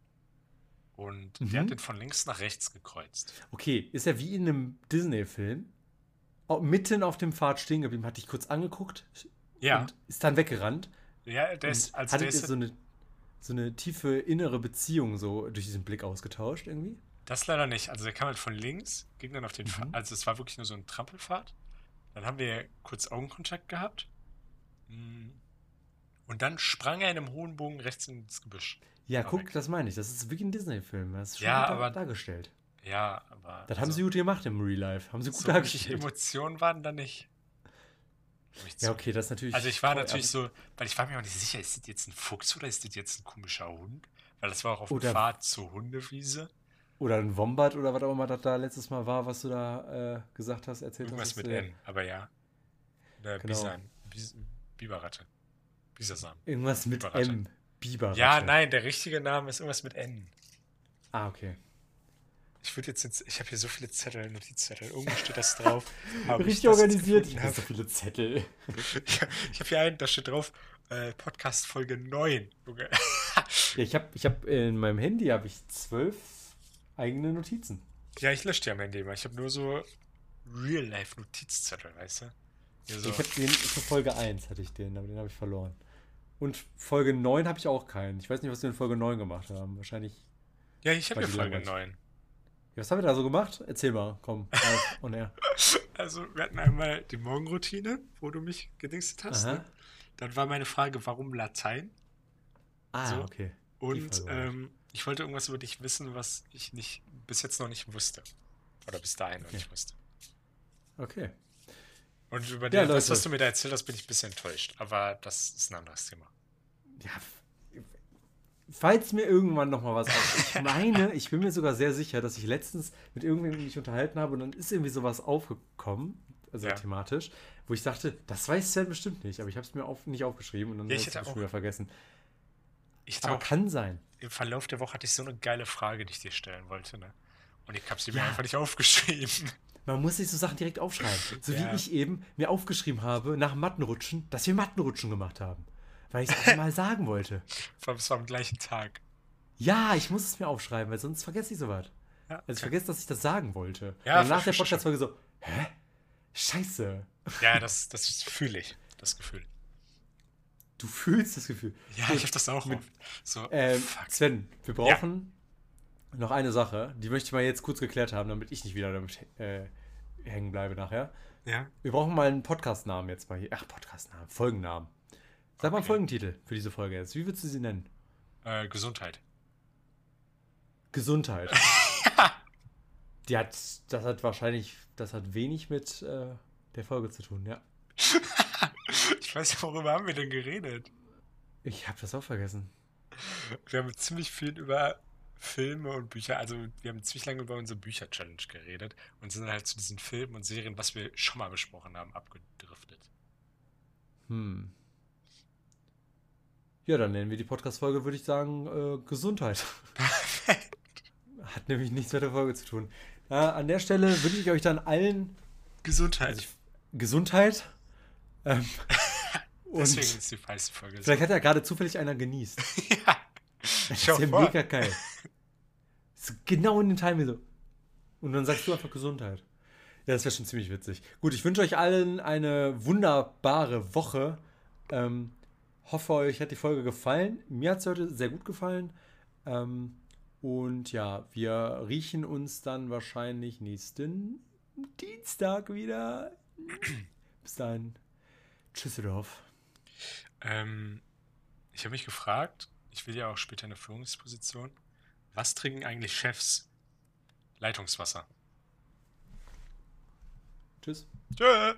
Und der Mhm. hat den von links nach rechts gekreuzt. Okay, ist er wie in einem Disney-Film mitten auf dem Pfad stehen geblieben, hat dich kurz angeguckt Ja, und ist dann weggerannt. ja, der ist, also hattet der ist, so eine, so eine tiefe innere Beziehung so durch diesen Blick ausgetauscht irgendwie? das leider nicht. Also der kam halt von links, ging dann auf den Mhm. Pfad, also es war wirklich nur so ein Trampelpfad. Dann haben wir kurz Augenkontakt gehabt. Mm. Und dann sprang er in einem hohen Bogen rechts ins Gebüsch. Ja, War guck, das meine ich. Das ist wirklich ein Disney-Film. Das ist schon Ja, aber- dargestellt. Ja, aber. Das haben also, sie gut gemacht im Real Life. Haben sie gut so dargestellt. Emotionen waren da nicht. Ja, okay, das ist natürlich. Also ich war toll, natürlich so, weil ich war mir auch nicht sicher, ist das jetzt ein Fuchs oder ist das jetzt ein komischer Hund? Weil das war auch auf der Fahrt zur Hundewiese. Oder ein Wombat oder was auch immer das da letztes Mal war, was du da äh, gesagt hast, erzählt Irgendwas hast. mit dass, äh, N, aber ja. Oder Genau. Bisan. Bis, Biberratte. Bisasan. Irgendwas mit Biberratte. M. Biber. Ja, nein, der richtige Name ist irgendwas mit N. Ah, okay. Ich würde jetzt, jetzt ich habe hier so viele Zettel, Notizzettel. Irgendwo steht das drauf. Richtig organisiert. Ich habe so viele Zettel. Ich, habe hier einen, da steht drauf, äh, Podcast Folge 9. Junge. Ja, ich habe ich hab in meinem Handy habe ich zwölf eigene Notizen. ja, ich lösche die am Ende immer. Ich habe nur so Real-Life-Notizzettel, weißt du? So. Ich habe den für Folge 1 hatte ich den, aber den habe ich verloren. Und Folge 9 habe ich auch keinen. Ich weiß nicht, was wir in Folge 9 gemacht haben. Wahrscheinlich. ja, ich habe die Folge langweilig. 9. Was haben wir da so gemacht? Erzähl mal, komm. Auf, on air. Also, wir hatten einmal die Morgenroutine, wo du mich gedingstet hast. Ne? Dann war meine Frage, warum Latein? Ah, So. okay. Und ähm, ich wollte irgendwas über dich wissen, was ich nicht bis jetzt noch nicht wusste. Oder bis dahin noch Okay. nicht wusste. Okay. Und über Ja, das, was du mir da erzählt hast, bin ich ein bisschen enttäuscht. Aber das ist ein anderes Thema. Ja, falls mir irgendwann noch mal was auf. Ich meine, ich bin mir sogar sehr sicher, dass ich letztens mit irgendwem mich unterhalten habe und dann ist irgendwie sowas aufgekommen, also Ja. thematisch, wo ich dachte, das weiß Sven bestimmt nicht, aber ich habe es mir auf, nicht aufgeschrieben und dann Ja, habe ich es schon wieder vergessen. Ich Aber auch kann sein. im Verlauf der Woche hatte ich so eine geile Frage, die ich dir stellen wollte. Ne? Und ich habe sie mir Ja. einfach nicht aufgeschrieben. Man muss sich so Sachen direkt aufschreiben. So Ja. wie ich eben mir aufgeschrieben habe, nach dem Mattenrutschen, dass wir Mattenrutschen gemacht haben. Weil ich es einmal sagen wollte. Vor allem, es war am gleichen Tag. Ja, ich muss es mir aufschreiben, weil sonst vergesse ich sowas. Ja, Also ich okay. vergesse, dass ich das sagen wollte. Ja, und nach der. Podcast-Folge so, hä? Scheiße. ja das, das fühle ich, das Gefühl. Du fühlst das Gefühl. Ja, ich habe das auch. Mit- so, Ähm. Sven, wir brauchen noch eine Sache, die möchte ich mal jetzt kurz geklärt haben, damit ich nicht wieder damit äh, hängen bleibe nachher. Ja? Wir brauchen mal einen Podcast-Namen jetzt mal hier. Ach, Podcast-Namen, Folgennamen. Sag mal einen Okay. Folgentitel für diese Folge jetzt. Wie würdest du sie nennen? Äh, Gesundheit. Gesundheit. Die hat, das hat wahrscheinlich, das hat wenig mit äh, der Folge zu tun, ja. Ich weiß nicht, worüber haben wir denn geredet? Ich habe das auch vergessen. Wir haben ziemlich viel über Filme und Bücher, also wir haben ziemlich lange über unsere Bücher-Challenge geredet und sind halt zu diesen Filmen und Serien, was wir schon mal besprochen haben, abgedriftet. Hm. Ja, dann nennen wir die Podcast-Folge, würde ich sagen, äh, Gesundheit. Hat nämlich nichts mit der Folge zu tun. Äh, an der Stelle wünsche ich euch dann allen Gesundheit. also ich, Gesundheit. Ähm, Deswegen ist die feiste Folge. vielleicht hat ja gerade zufällig einer genießt. ja. Das ist ja mega geil. Genau in den Timing so. Und dann sagst du einfach Gesundheit. Ja, das wäre schon ziemlich witzig. Gut, ich wünsche euch allen eine wunderbare Woche. Ähm, hoffe, euch hat die Folge gefallen. Mir hat es heute sehr gut gefallen. Ähm, und ja, wir riechen uns dann wahrscheinlich nächsten Dienstag wieder. Bis dahin. Tschüsseldorf. Ähm, ich habe mich gefragt, ich will ja auch später eine Führungsposition. Was trinken eigentlich Chefs? Leitungswasser. Tschüss. Tschö.